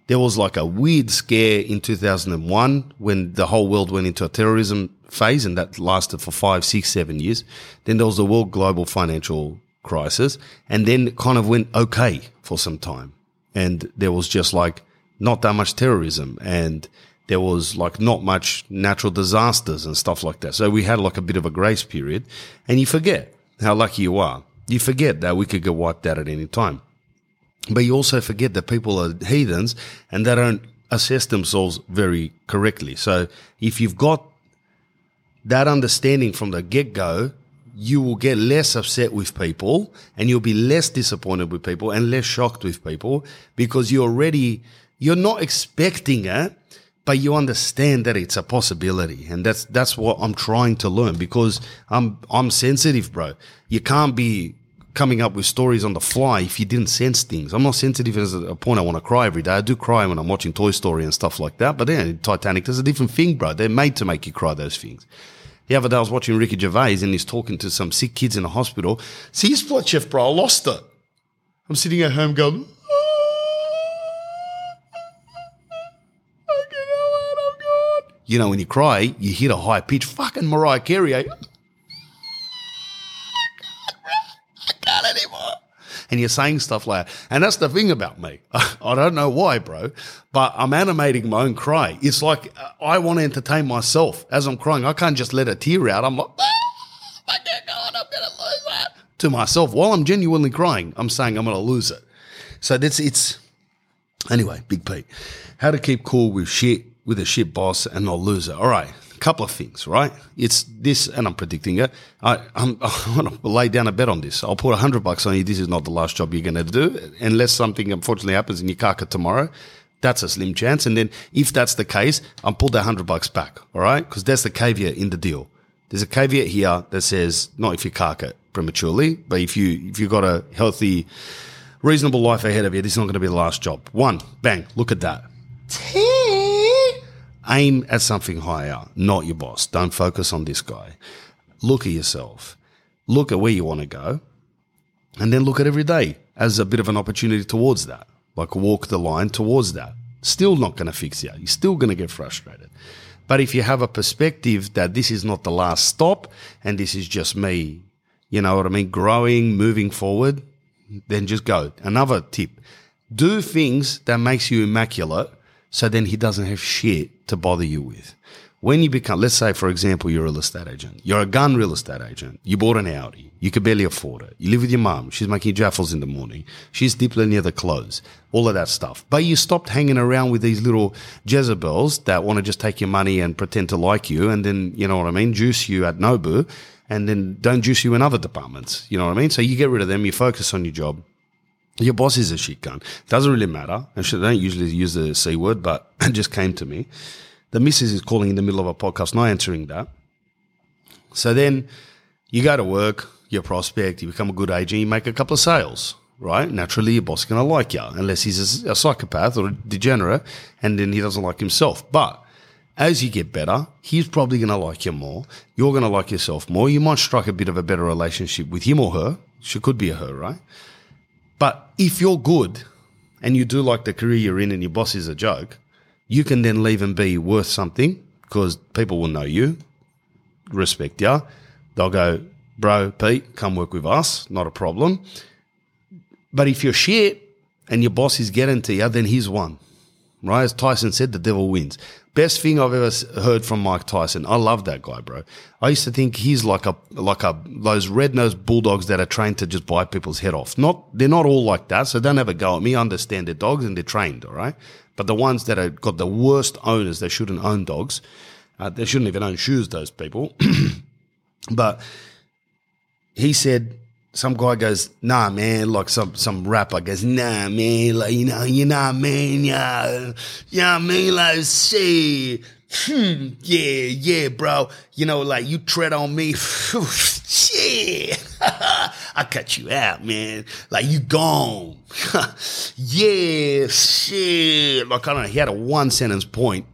There was like a weird scare in 2001 when the whole world went into a terrorism phase, and that lasted for five, six, seven years. Then there was the world global financial crisis, and then kind of went okay for some time. And there was just like not that much terrorism and there was like not much natural disasters and stuff like that. So we had like a bit of a grace period and you forget how lucky you are. You forget that we could get wiped out at any time. But you also forget that people are heathens and they don't assess themselves very correctly. So if you've got that understanding from the get go, you will get less upset with people and you'll be less disappointed with people and less shocked with people because you're already, you're not expecting it, but you understand that it's a possibility. And that's, that's what I'm trying to learn because I'm, I'm sensitive, bro. You can't be coming up with stories on the fly if you didn't sense things. I'm not sensitive as a point I want to cry every day. I do cry when I'm watching Toy Story and stuff like that. But then Titanic, there's a different thing, bro. They're made to make you cry those things. The other day I was watching Ricky Gervais and he's talking to some sick kids in a hospital. See, spot chef, bro, I lost it. I'm sitting at home going, You know, when you cry, you hit a high pitch. Fucking Mariah Carey, eh? *laughs* and you're saying stuff like that. And that's the thing about me. *laughs* I don't know why, bro, but I'm animating my own cry. It's like uh, I want to entertain myself as I'm crying. I can't just let a tear out. I'm like, ah, *laughs* I can't go on. I'm going to lose that. To myself while I'm genuinely crying, I'm saying I'm going to lose it. So that's, it's, anyway, Big Pete. How to keep cool with shit, with a shit boss and not lose it. All right couple of things, right? It's this, and I'm predicting it. I, I'm, *laughs* going to lay down a bet on this. I'll put hundred bucks on you. This is not the last job you're going to do, unless something unfortunately happens in your kaka tomorrow. That's a slim chance. And then if that's the case, I'll pull that hundred bucks back. All right. Cause that's the caveat in the deal. There's a caveat here that says not if you kaka prematurely, but if you, if you've got a healthy, reasonable life ahead of you, this is not going to be the last job. One, bang, look at that. Aim at something higher, not your boss. Don't focus on this guy. Look at yourself. Look at where you want to go. And then look at every day as a bit of an opportunity towards that. Like walk the line towards that. Still not going to fix you. You're still going to get frustrated. But if you have a perspective that this is not the last stop and this is just me, you know what I mean, growing, moving forward, then just go. Another tip. Do things that makes you immaculate so then he doesn't have shit to bother you with. When you become, let's say, for example, you're a real estate agent. You're a gun real estate agent. You bought an Audi. You could barely afford it. You live with your mum. She's making jaffles in the morning. She's deeply near the clothes. All of that stuff. But you stopped hanging around with these little Jezebels that want to just take your money and pretend to like you and then, you know what I mean, juice you at Nobu and then don't juice you in other departments. You know what I mean? So you get rid of them. You focus on your job your boss is a shit gun. Doesn't really matter. I don't usually use the C word, but *clears throat* it just came to me. The missus is calling in the middle of a podcast, not answering that. So then you go to work, you prospect, you become a good agent, you make a couple of sales, right? Naturally, your boss is going to like you, unless he's a, a psychopath or a degenerate, and then he doesn't like himself. But as you get better, he's probably going to like you more. You're going to like yourself more. You might strike a bit of a better relationship with him or her. She could be a her, right? But if you're good and you do like the career you're in and your boss is a joke, you can then leave and be worth something because people will know you, respect you. They'll go, bro, Pete, come work with us, not a problem. But if you're shit and your boss is getting to you, then he's won. Right? As Tyson said, the devil wins. Best thing I've ever heard from Mike Tyson. I love that guy, bro. I used to think he's like a like a those red nosed bulldogs that are trained to just bite people's head off. Not they're not all like that, so don't ever go at me. I understand they're dogs and they're trained, all right. But the ones that have got the worst owners, they shouldn't own dogs. Uh, they shouldn't even own shoes. Those people. *clears throat* but he said some guy goes, nah, man, like some, some rapper goes, nah, man, like, you know, you know, man, yeah, yeah, man, like, say, hmm, yeah, yeah, bro, you know, like, you tread on me, *laughs* shit, *laughs* I cut you out, man, like, you gone, *laughs* yeah, shit, like, I don't know, he had a one sentence point,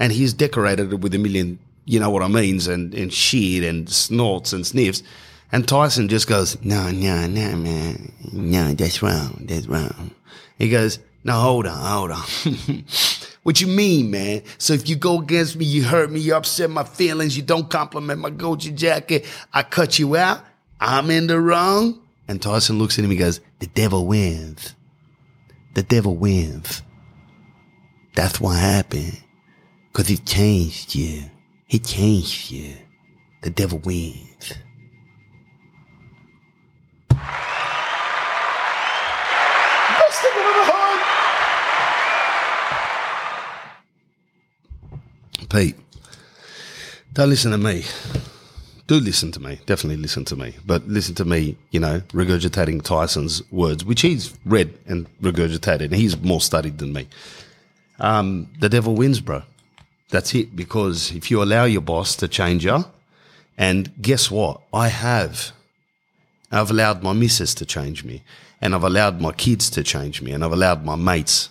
and he's decorated it with a million, you know what I mean, and, and shit, and snorts and sniffs, and Tyson just goes, no, no, no, man. No, that's wrong. That's wrong. He goes, no, hold on, hold on. *laughs* what you mean, man? So if you go against me, you hurt me, you upset my feelings, you don't compliment my Gucci jacket, I cut you out, I'm in the wrong? And Tyson looks at him and goes, The devil wins. The devil wins. That's what happened. Because he changed you. He changed you. The devil wins. Pete, don't listen to me. Do listen to me. Definitely listen to me. But listen to me, you know, regurgitating Tyson's words, which he's read and regurgitated, he's more studied than me. Um, the devil wins, bro. That's it. Because if you allow your boss to change you, and guess what? I have. I've allowed my missus to change me, and I've allowed my kids to change me, and I've allowed my mates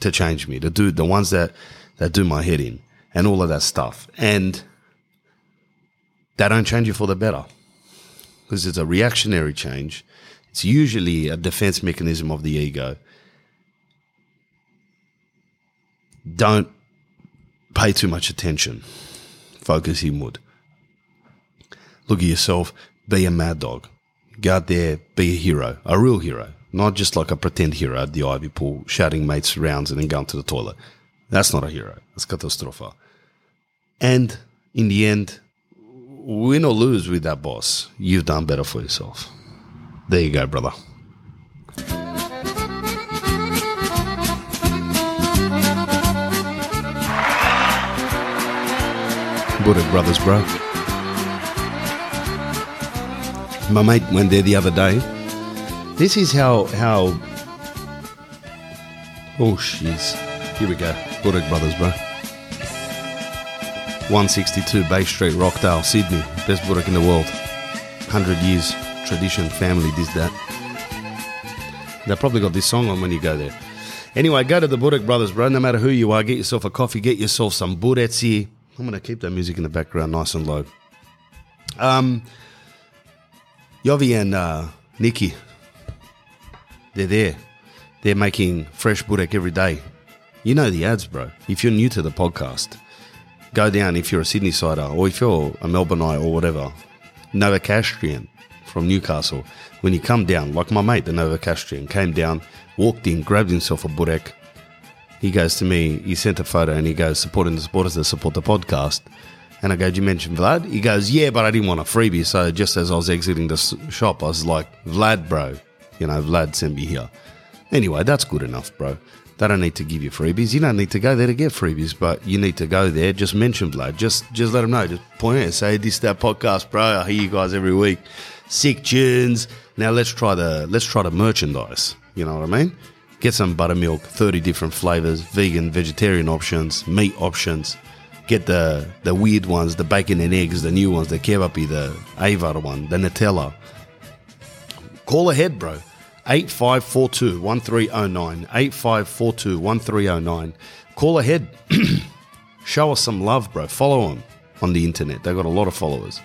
to change me, to do the ones that, that do my head in, and all of that stuff. And they don't change you for the better because it's a reactionary change. It's usually a defense mechanism of the ego. Don't pay too much attention. Focus inward. Look at yourself. Be a mad dog. Go out there. Be a hero. A real hero. Not just like a pretend hero at the Ivy Pool, shouting mates rounds and then going to the toilet. That's not a hero. That's catastrophe. And in the end, win or lose with that boss, you've done better for yourself. There you go, brother. Buddha Brothers, bro. My mate went there the other day. This is how how. Oh, jeez. Here we go. Buddha Brothers, bro. 162 Bay Street, Rockdale, Sydney. Best Burek in the world. 100 years, tradition, family, this, that. They probably got this song on when you go there. Anyway, go to the Burek Brothers, bro. No matter who you are, get yourself a coffee, get yourself some buretsi. I'm going to keep that music in the background nice and low. Um, Yovi and uh, Nikki, they're there. They're making fresh burek every day. You know the ads, bro. If you're new to the podcast, go down if you're a Sydney sider or if you're a Melbourneite or whatever. Novocastrian from Newcastle. When you come down, like my mate, the Novocastrian, came down, walked in, grabbed himself a burek. He goes to me, he sent a photo and he goes, supporting the supporters that support the podcast. And I go, Did you mention Vlad? He goes, Yeah, but I didn't want a freebie. So just as I was exiting the shop, I was like, Vlad, bro. You know, Vlad sent me here. Anyway, that's good enough, bro. They don't need to give you freebies. You don't need to go there to get freebies, but you need to go there. Just mention Vlad. Just just let them know. Just point out, say this that podcast, bro. I hear you guys every week. Sick tunes. Now let's try the let's try the merchandise. You know what I mean? Get some buttermilk, thirty different flavors, vegan, vegetarian options, meat options. Get the the weird ones, the bacon and eggs, the new ones, the kebapi, the Ajvar one, the Nutella. Call ahead, bro. 8542 1309. 8542 1309. Call ahead. *clears throat* Show us some love, bro. Follow them on the internet. They've got a lot of followers.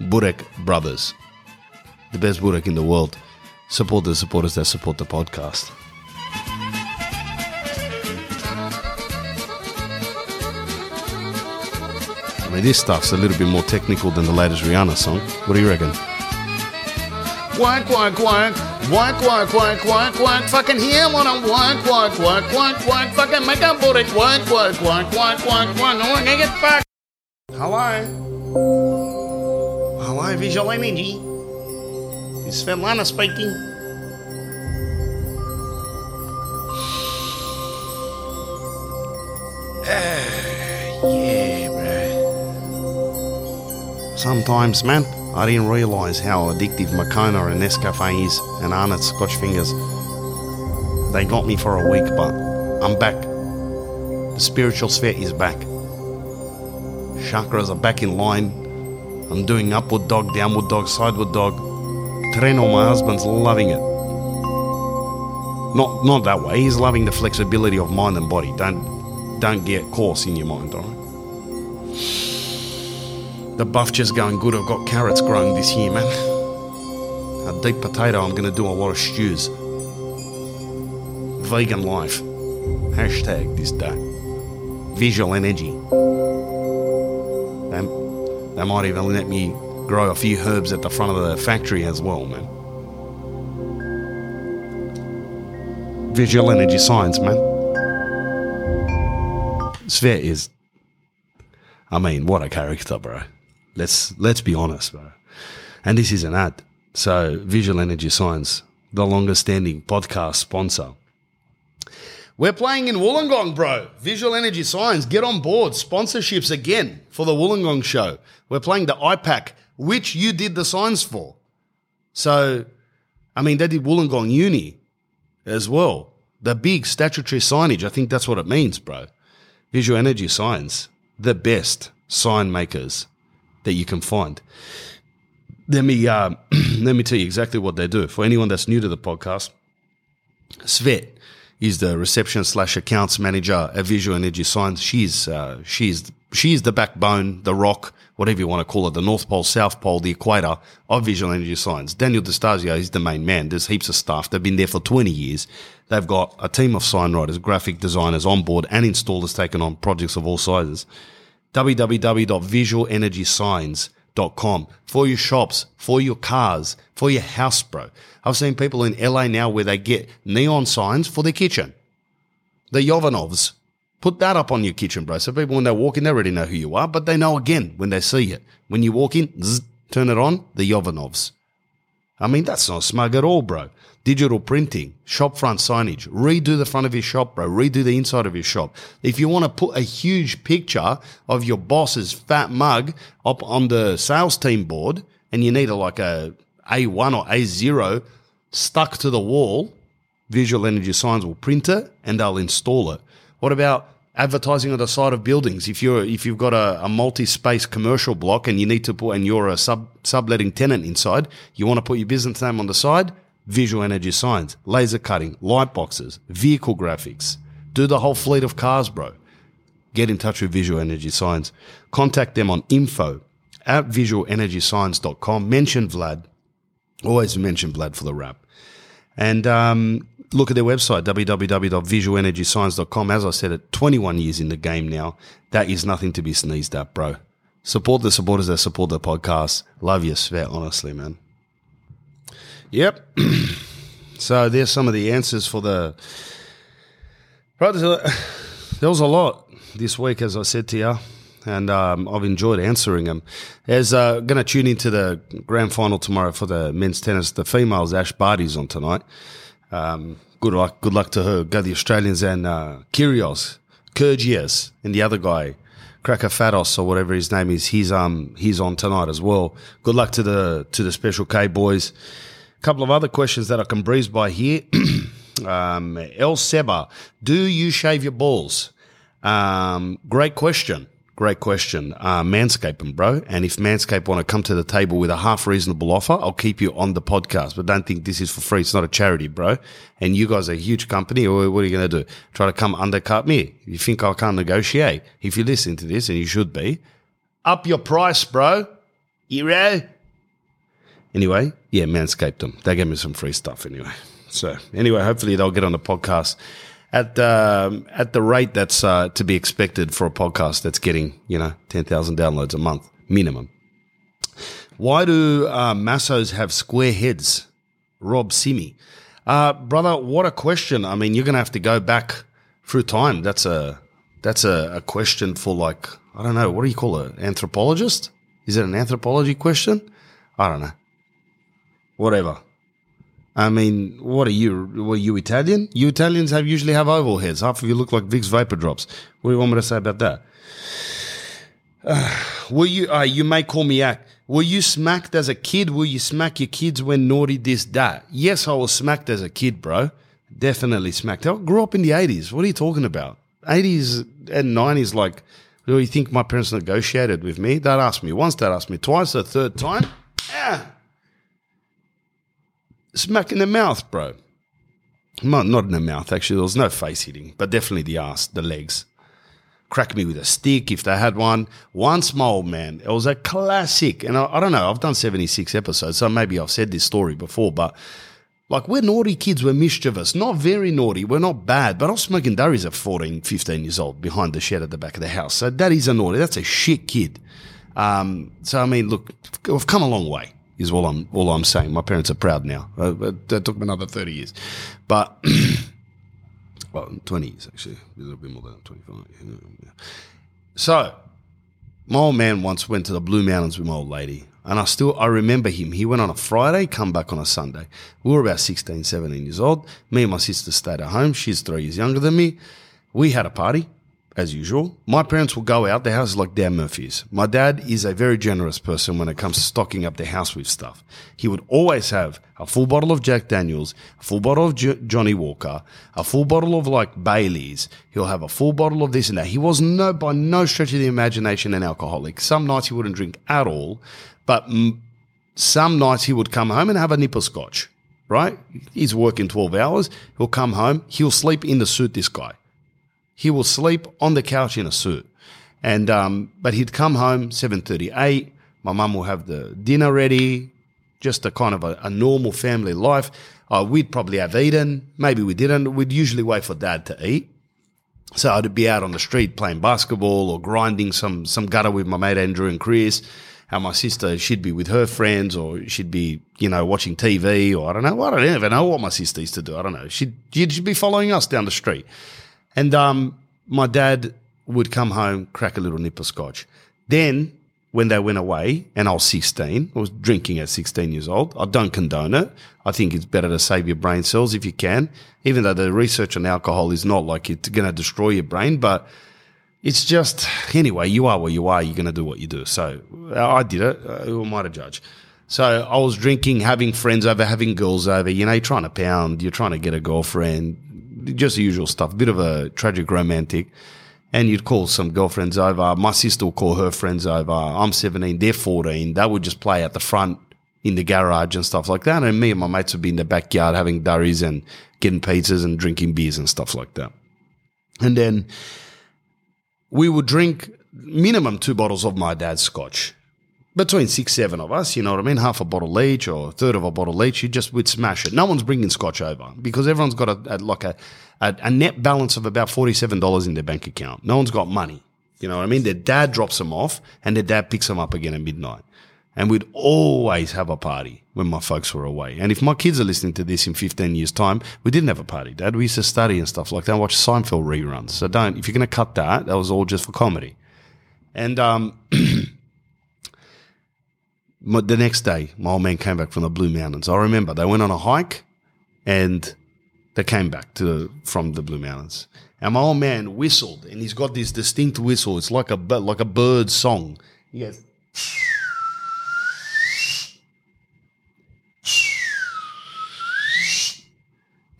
Burek Brothers. The best Burek in the world. Support the supporters that support the podcast. I mean, this stuff's a little bit more technical than the latest Rihanna song. What do you reckon? Quack, quack, quack. Quack, quack, quack, quack, quack. Fucking hear what I'm quack, quack, quack, quack, quack. Fucking make a booty quack, quack, quack, quack, quack, quack. No one can get fucked. Hello? Hello, Visual Energy. Is Svetlana speaking. Ah, yeah, bro. Sometimes, man, I didn't realise how addictive Moccona and Nescafe is and Arnott's Scotch Fingers. They got me for a week, but I'm back. The spiritual sphere is back. Chakras are back in line. I'm doing upward dog, downward dog, sideward dog. Treno, my husband's loving it. Not not that way. He's loving the flexibility of mind and body. Don't don't get coarse in your mind, alright? The buff just going good. I've got carrots growing this year, man. A deep potato, I'm going to do a lot of stews. Vegan life. Hashtag this day. Visual energy. They, they might even let me grow a few herbs at the front of the factory as well, man. visual energy science, man. Sphere is. I mean, what a character, bro. Let's let's be honest, bro. And this is an ad. So, Visual Energy Science, the longest standing podcast sponsor. We're playing in Wollongong, bro. Visual Energy Science, get on board. Sponsorships again for the Wollongong show. We're playing the IPAC, which you did the signs for. So, I mean, they did Wollongong Uni as well. The big statutory signage, I think that's what it means, bro. Visual Energy Science, the best sign makers that you can find. Let me uh, *clears throat* let me tell you exactly what they do. For anyone that's new to the podcast, Svet is the reception slash accounts manager at Visual Energy Signs. She's uh, she's she's the backbone, the rock, whatever you want to call it, the North Pole, South Pole, the equator of Visual Energy Signs. Daniel Destasio is the main man. There's heaps of staff. They've been there for 20 years. They've got a team of sign writers, graphic designers on board and installers taking on projects of all sizes. www.visualenergysigns.com for your shops, for your cars, for your house, bro. I've seen people in LA now where they get neon signs for their kitchen. The Yovanovs. Put that up on your kitchen, bro. So people, when they walk in, they already know who you are, but they know again when they see it. When you walk in, zzz, turn it on, the Yovanovs. I mean, that's not smug at all, bro. Digital printing, shop front signage, redo the front of your shop, bro. Redo the inside of your shop. If you want to put a huge picture of your boss's fat mug up on the sales team board and you need a, like a A1 or A0 stuck to the wall, Visual Energy Signs will print it and they'll install it. What about advertising on the side of buildings? If you're if you've got a, a multi-space commercial block and you need to put and you're a sub subletting tenant inside, you want to put your business name on the side, Visual Energy Signs, laser cutting, light boxes, vehicle graphics. Do the whole fleet of cars, bro. Get in touch with Visual Energy Signs. Contact them on info at visualenergysigns.com. Mention Vlad. Always mention Vlad for the wrap. And um, look at their website, www.visualenergysigns.com. As I said, at 21 years in the game now, that is nothing to be sneezed at, bro. Support the supporters that support the podcast. Love you, Svet, honestly, man. Yep. *clears throat* so there's some of the answers for the. There was a lot this week, as I said to you, and um, I've enjoyed answering them. There's uh, going to tune into the grand final tomorrow for the men's tennis. The females, Ash Barty's on tonight. Um, good luck, good luck to her. Go the Australians and uh, Kyrgios, Kyrgios, and the other guy, Cracker Fatos or whatever his name is. He's um he's on tonight as well. Good luck to the to the Special K boys. A couple of other questions that I can breeze by here. *clears throat* um, El Seba, do you shave your balls? Um, great question. Great question. Uh, Manscaping, bro. And if Manscaped want to come to the table with a half reasonable offer, I'll keep you on the podcast. But don't think this is for free. It's not a charity, bro. And you guys are a huge company. What are you going to do? Try to come undercut me? You think I can't negotiate? If you listen to this, and you should be, up your price, bro. Hero. Anyway, yeah, Manscaped them. They gave me some free stuff anyway. So anyway, hopefully they'll get on the podcast at um, at the rate that's uh, to be expected for a podcast that's getting you know ten thousand downloads a month minimum. Why do uh, massos have square heads? Rob Simi, uh, brother, what a question. I mean, you're gonna have to go back through time. That's a that's a, a question for like I don't know. What do you call it? Anthropologist? Is it an anthropology question? I don't know. Whatever. I mean, what are you? Were you Italian? You Italians have usually have oval heads. Half of you look like Vicks vapor drops. What do you want me to say about that? *sighs* Uh, were you? Uh, you may call me Ack. Were you smacked as a kid? Will you smack your kids when naughty this that? Yes, I was smacked as a kid, bro. Definitely smacked. I grew up in the eighties. What are you talking about? Eighties and nineties, like. Do you think my parents negotiated with me? They'd ask me once, they'd ask me twice, the third time. Ah, smack in the mouth, bro. Not, in the mouth, actually. There was no face hitting, but definitely the ass, the legs. Crack me with a stick if they had one. Once my old man, it was a classic. And I, I don't know, I've done 76 episodes, so maybe I've said this story before, but like we're naughty kids, we're mischievous. Not very naughty, we're not bad, but I was smoking durries at 14, 15 years old behind the shed at the back of the house. So that is a naughty, that's a shit kid. Um, so, I mean, look, we've come a long way is all I'm all I'm saying. My parents are proud now. Uh, that took me another thirty years, but *clears throat* Well, 20s actually, a little bit more than 25. So, my old man once went to the Blue Mountains with my old lady, and I still I remember him. He went on a Friday, come back on a Sunday. We were about 16, 17 years old. Me and my sister stayed at home. She's three years younger than me. We had a party as usual. My parents will go out. The house is like Dan Murphy's. My dad is a very generous person when it comes to stocking up the house with stuff. He would always have a full bottle of Jack Daniels, a full bottle of J- Johnnie Walker, a full bottle of like Bailey's. He'll have a full bottle of this and that. He was no, by no stretch of the imagination, an alcoholic. Some nights he wouldn't drink at all, but mm, some nights he would come home and have a nip of scotch. Right? He's working 12 hours. He'll come home. He'll sleep in the suit, this guy. He will sleep on the couch in a suit. And um, but he'd come home seven thirty eight. My mum will have the dinner ready, just a kind of a, a normal family life. Uh, we'd probably have eaten, maybe we didn't. We'd usually wait for dad to eat. So I'd be out on the street playing basketball or grinding some some gutter with my mate Andrew and Chris. And my sister, she'd be with her friends or she'd be, you know, watching TV or I don't know. I don't even know what my sister used to do. I don't know. She'd, she'd be following us down the street. And um, my dad would come home, crack a little nip of scotch. Then, when they went away, and I was 16, I was drinking at 16 years old. I don't condone it. I think it's better to save your brain cells if you can, even though the research on alcohol is not like it's going to destroy your brain, but it's just, anyway, you are what you are. You're going to do what you do. So I did it. Uh, who am I to judge? So I was drinking, having friends over, having girls over, you know, you're trying to pound, you're trying to get a girlfriend, just the usual stuff, bit of a tragic romantic. And you'd call some girlfriends over. My sister would call her friends over. I'm 17, they're 14. They would just play at the front in the garage and stuff like that. And me and my mates would be in the backyard having durries and getting pizzas and drinking beers and stuff like that. And then we would drink minimum two bottles of my dad's scotch between six, seven of us, you know what I mean? Half a bottle each or a third of a bottle each, you just would smash it. No one's bringing scotch over because everyone's got a, a like a, a, a, net balance of about $47 in their bank account. No one's got money. You know what I mean? Their dad drops them off and their dad picks them up again at midnight. And we'd always have a party when my folks were away. And if my kids are listening to this in 15 years' time, we didn't have a party, Dad. We used to study and stuff like that, watch Seinfeld reruns. So don't, if you're going to cut that, that was all just for comedy. And, um, *clears throat* the next day, my old man came back from the Blue Mountains. I remember they went on a hike and they came back to from the Blue Mountains. And my old man whistled, and he's got this distinct whistle. It's like a like a bird song. He goes.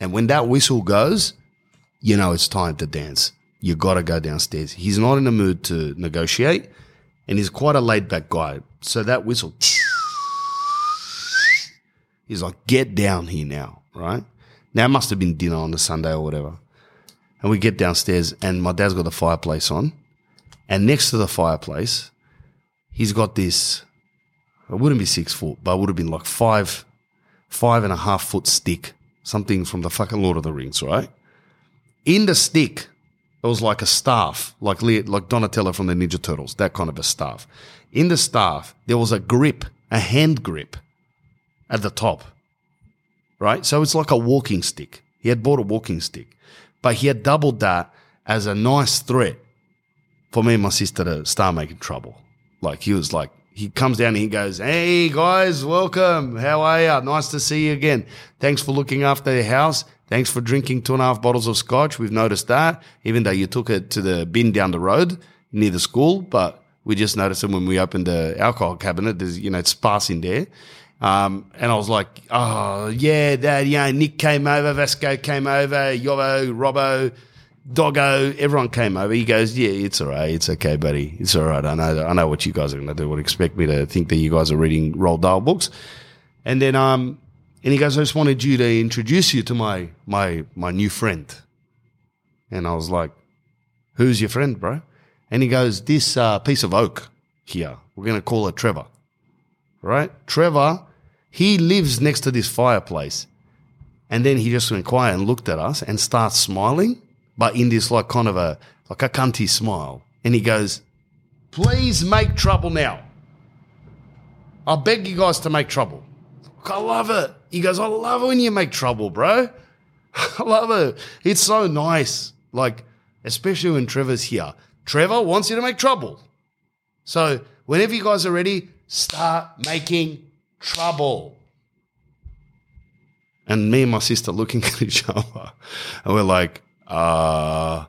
And when that whistle goes, you know it's time to dance. You got to go downstairs. He's not in the mood to negotiate, and he's quite a laid back guy. So that whistle, he's like, get down here now, right? Now it must have been dinner on the Sunday or whatever. And we get downstairs, and my dad's got the fireplace on. And next to the fireplace, he's got this, it wouldn't be six foot, but it would have been like five, five and a half foot stick, something from the fucking Lord of the Rings, right? In the stick, it was like a staff, like like Donatello from the Ninja Turtles, that kind of a staff. In the staff, there was a grip, a hand grip at the top, right? So it's like a walking stick. He had bought a walking stick, but he had doubled that as a nice threat for me and my sister to start making trouble. Like he was like, he comes down and he goes, Hey guys, welcome. How are you? Nice to see you again. Thanks for looking after the house. Thanks for drinking two and a half bottles of scotch. We've noticed that, even though you took it to the bin down the road near the school, but we just noticed it when we opened the alcohol cabinet. There's, you know, it's sparse in there. Um, and I was like, oh, yeah, that, you know, Nick came over, Vasco came over, Yobo, Robbo, Doggo, everyone came over. He goes, yeah, it's all right. It's okay, buddy. It's all right. I know, I know what you guys are going to do. Would expect me to think that you guys are reading Roald Dahl books. And then, um, and he goes, I just wanted you to introduce you to my, my, my new friend. And I was like, who's your friend, bro? And he goes, This uh, piece of oak here, we're going to call it Trevor. Right? Trevor, he lives next to this fireplace. And then he just went quiet and looked at us and starts smiling, but in this like kind of a, like a cunty smile. And he goes, Please make trouble now. I beg you guys to make trouble. I love it. He goes, I love it when you make trouble, bro. *laughs* I love it. It's so nice. Like, especially when Trevor's here. Trevor wants you to make trouble. So whenever you guys are ready, start making trouble. And me and my sister looking *laughs* at each other, and we're like, uh,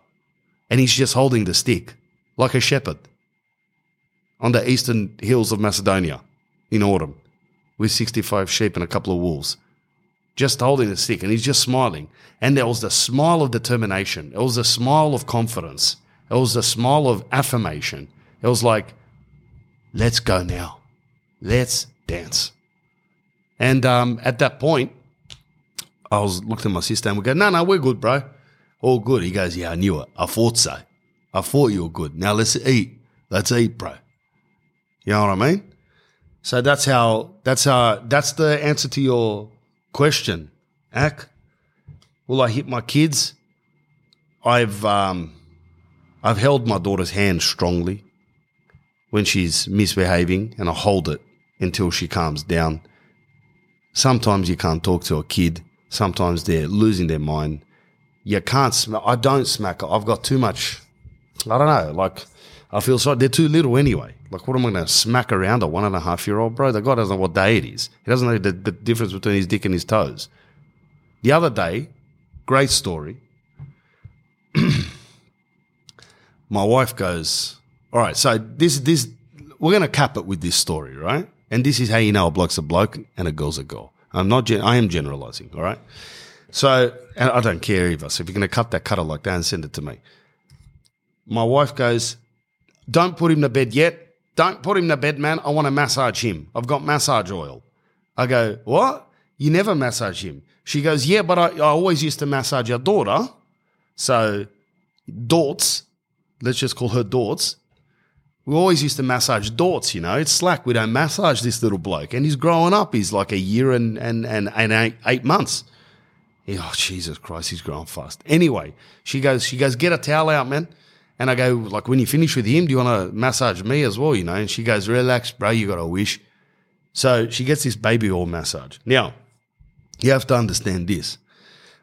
and he's just holding the stick like a shepherd on the eastern hills of Macedonia in autumn with 65 sheep and a couple of wolves, just holding the stick. And he's just smiling. And there was the smile of determination, it was the smile of confidence, it was the smile of affirmation. It was like, let's go now, let's dance. And um, at that point, I was looking at my sister and we go, no, no, we're good, bro. All good. He goes, yeah, I knew it. I thought so. I thought you were good. Now let's eat. Let's eat, bro. You know what I mean? So that's how, that's how, that's the answer to your question, Ak. Will I hit my kids? I've, um, I've held my daughter's hand strongly when she's misbehaving and I hold it until she calms down. Sometimes you can't talk to a kid. Sometimes they're losing their mind. You can't smack. I don't smack. I've got too much. I don't know. Like, I feel sorry. They're too little anyway. Like, what am I going to smack around a one and a half year old? Bro, the guy doesn't know what day it is. He doesn't know the, the difference between his dick and his toes. The other day, great story. *clears throat* My wife goes, All right, so this, this, we're going to cap it with this story, right? And this is how you know a bloke's a bloke and a girl's a girl. I'm not, gen- I am generalizing, all right? So, and I don't care either. So if you're going to cut that, cut it like that and send it to me. My wife goes, Don't put him to bed yet. Don't put him to bed, man. I want to massage him. I've got massage oil. I go, What? You never massage him. She goes, Yeah, but I, I always used to massage your daughter. So, Dorts, let's just call her Dorts. We always used to massage Dorts, you know. It's slack. We don't massage this little bloke. And he's growing up. He's like a year and, and, and, and eight, eight months. Oh, Jesus Christ, he's growing fast. Anyway, she goes, she goes, get a towel out, man. And I go, like, when you finish with him, do you want to massage me as well, you know? And she goes, relax, bro, you got a wish. So she gets this baby oil massage. Now, you have to understand this.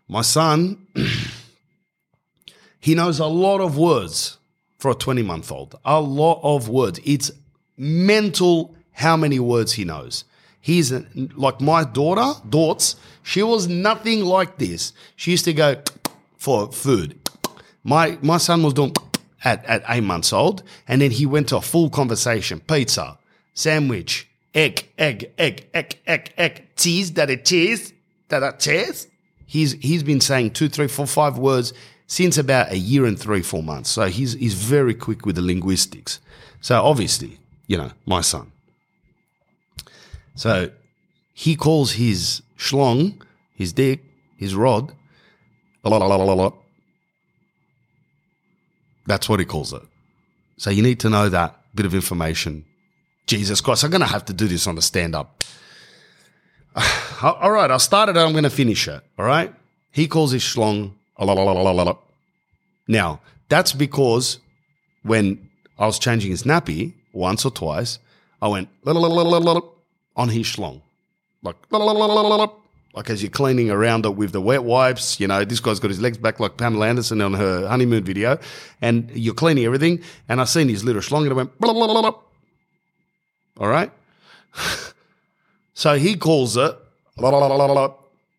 My son, *clears throat* he knows a lot of words for a 20 month old. A lot of words. It's mental how many words he knows. He's a, like my daughter, Dorts, she was nothing like this. She used to go for food. My, my son was doing at, at eight months old, and then he went to a full conversation pizza, sandwich, egg, egg, egg, egg, egg, egg, cheese, that it cheese, that it cheese. He's, he's been saying two, three, four, five words since about a year and three, four months. So he's, he's very quick with the linguistics. So obviously, you know, my son. So he calls his schlong, his dick, his rod. That's what he calls it. So you need to know that bit of information. Jesus Christ, I'm going to have to do this on the stand up. *sighs* All right, I started it, I'm going to finish it. All right. He calls his schlong. Now, that's because when I was changing his nappy once or twice, I went on his schlong. Like. Like as you're cleaning around it with the wet wipes, you know, this guy's got his legs back like Pamela Anderson on her honeymoon video, and you're cleaning everything, and I seen his little schlong and I went. All right? so he calls it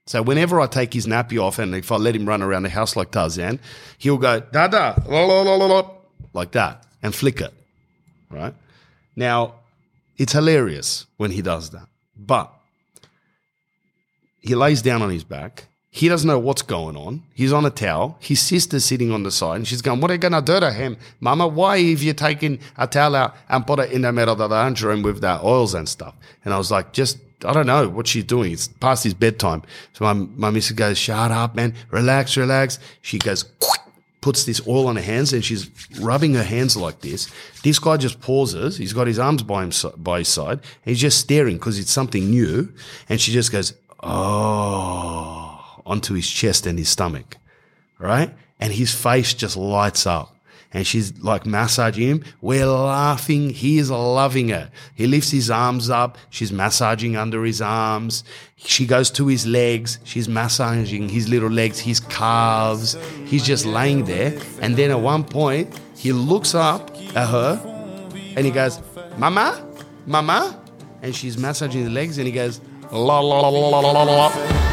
So whenever I take his nappy off and if I let him run around the house like Tarzan, he'll go da da la, la, la, la, like that and flick it. Right? Now, it's hilarious when he does that. But he lays down on his back. He doesn't know what's going on. He's on a towel. His sister's sitting on the side and she's going, What are you going to do to him? Mama, why have you taken a towel out and put it in the middle of the laundry room with the oils and stuff? And I was like, Just, I don't know what she's doing. It's past his bedtime. So my, my missus goes, Shut up, man. Relax, relax. She goes, puts this oil on her hands and she's rubbing her hands like this. This guy just pauses. He's got his arms by, him, by his side. he's just staring because it's something new. And she just goes, oh, onto his chest and his stomach, right? And his face just lights up. and she's like massaging him. We're laughing. He is loving her. He lifts his arms up. She's massaging under his arms. She goes to his legs. She's massaging his little legs, his calves. He's just laying there. And then at one point, he looks up at her and he goes, Mama, Mama. And she's massaging the legs and he goes, La la la la la la la.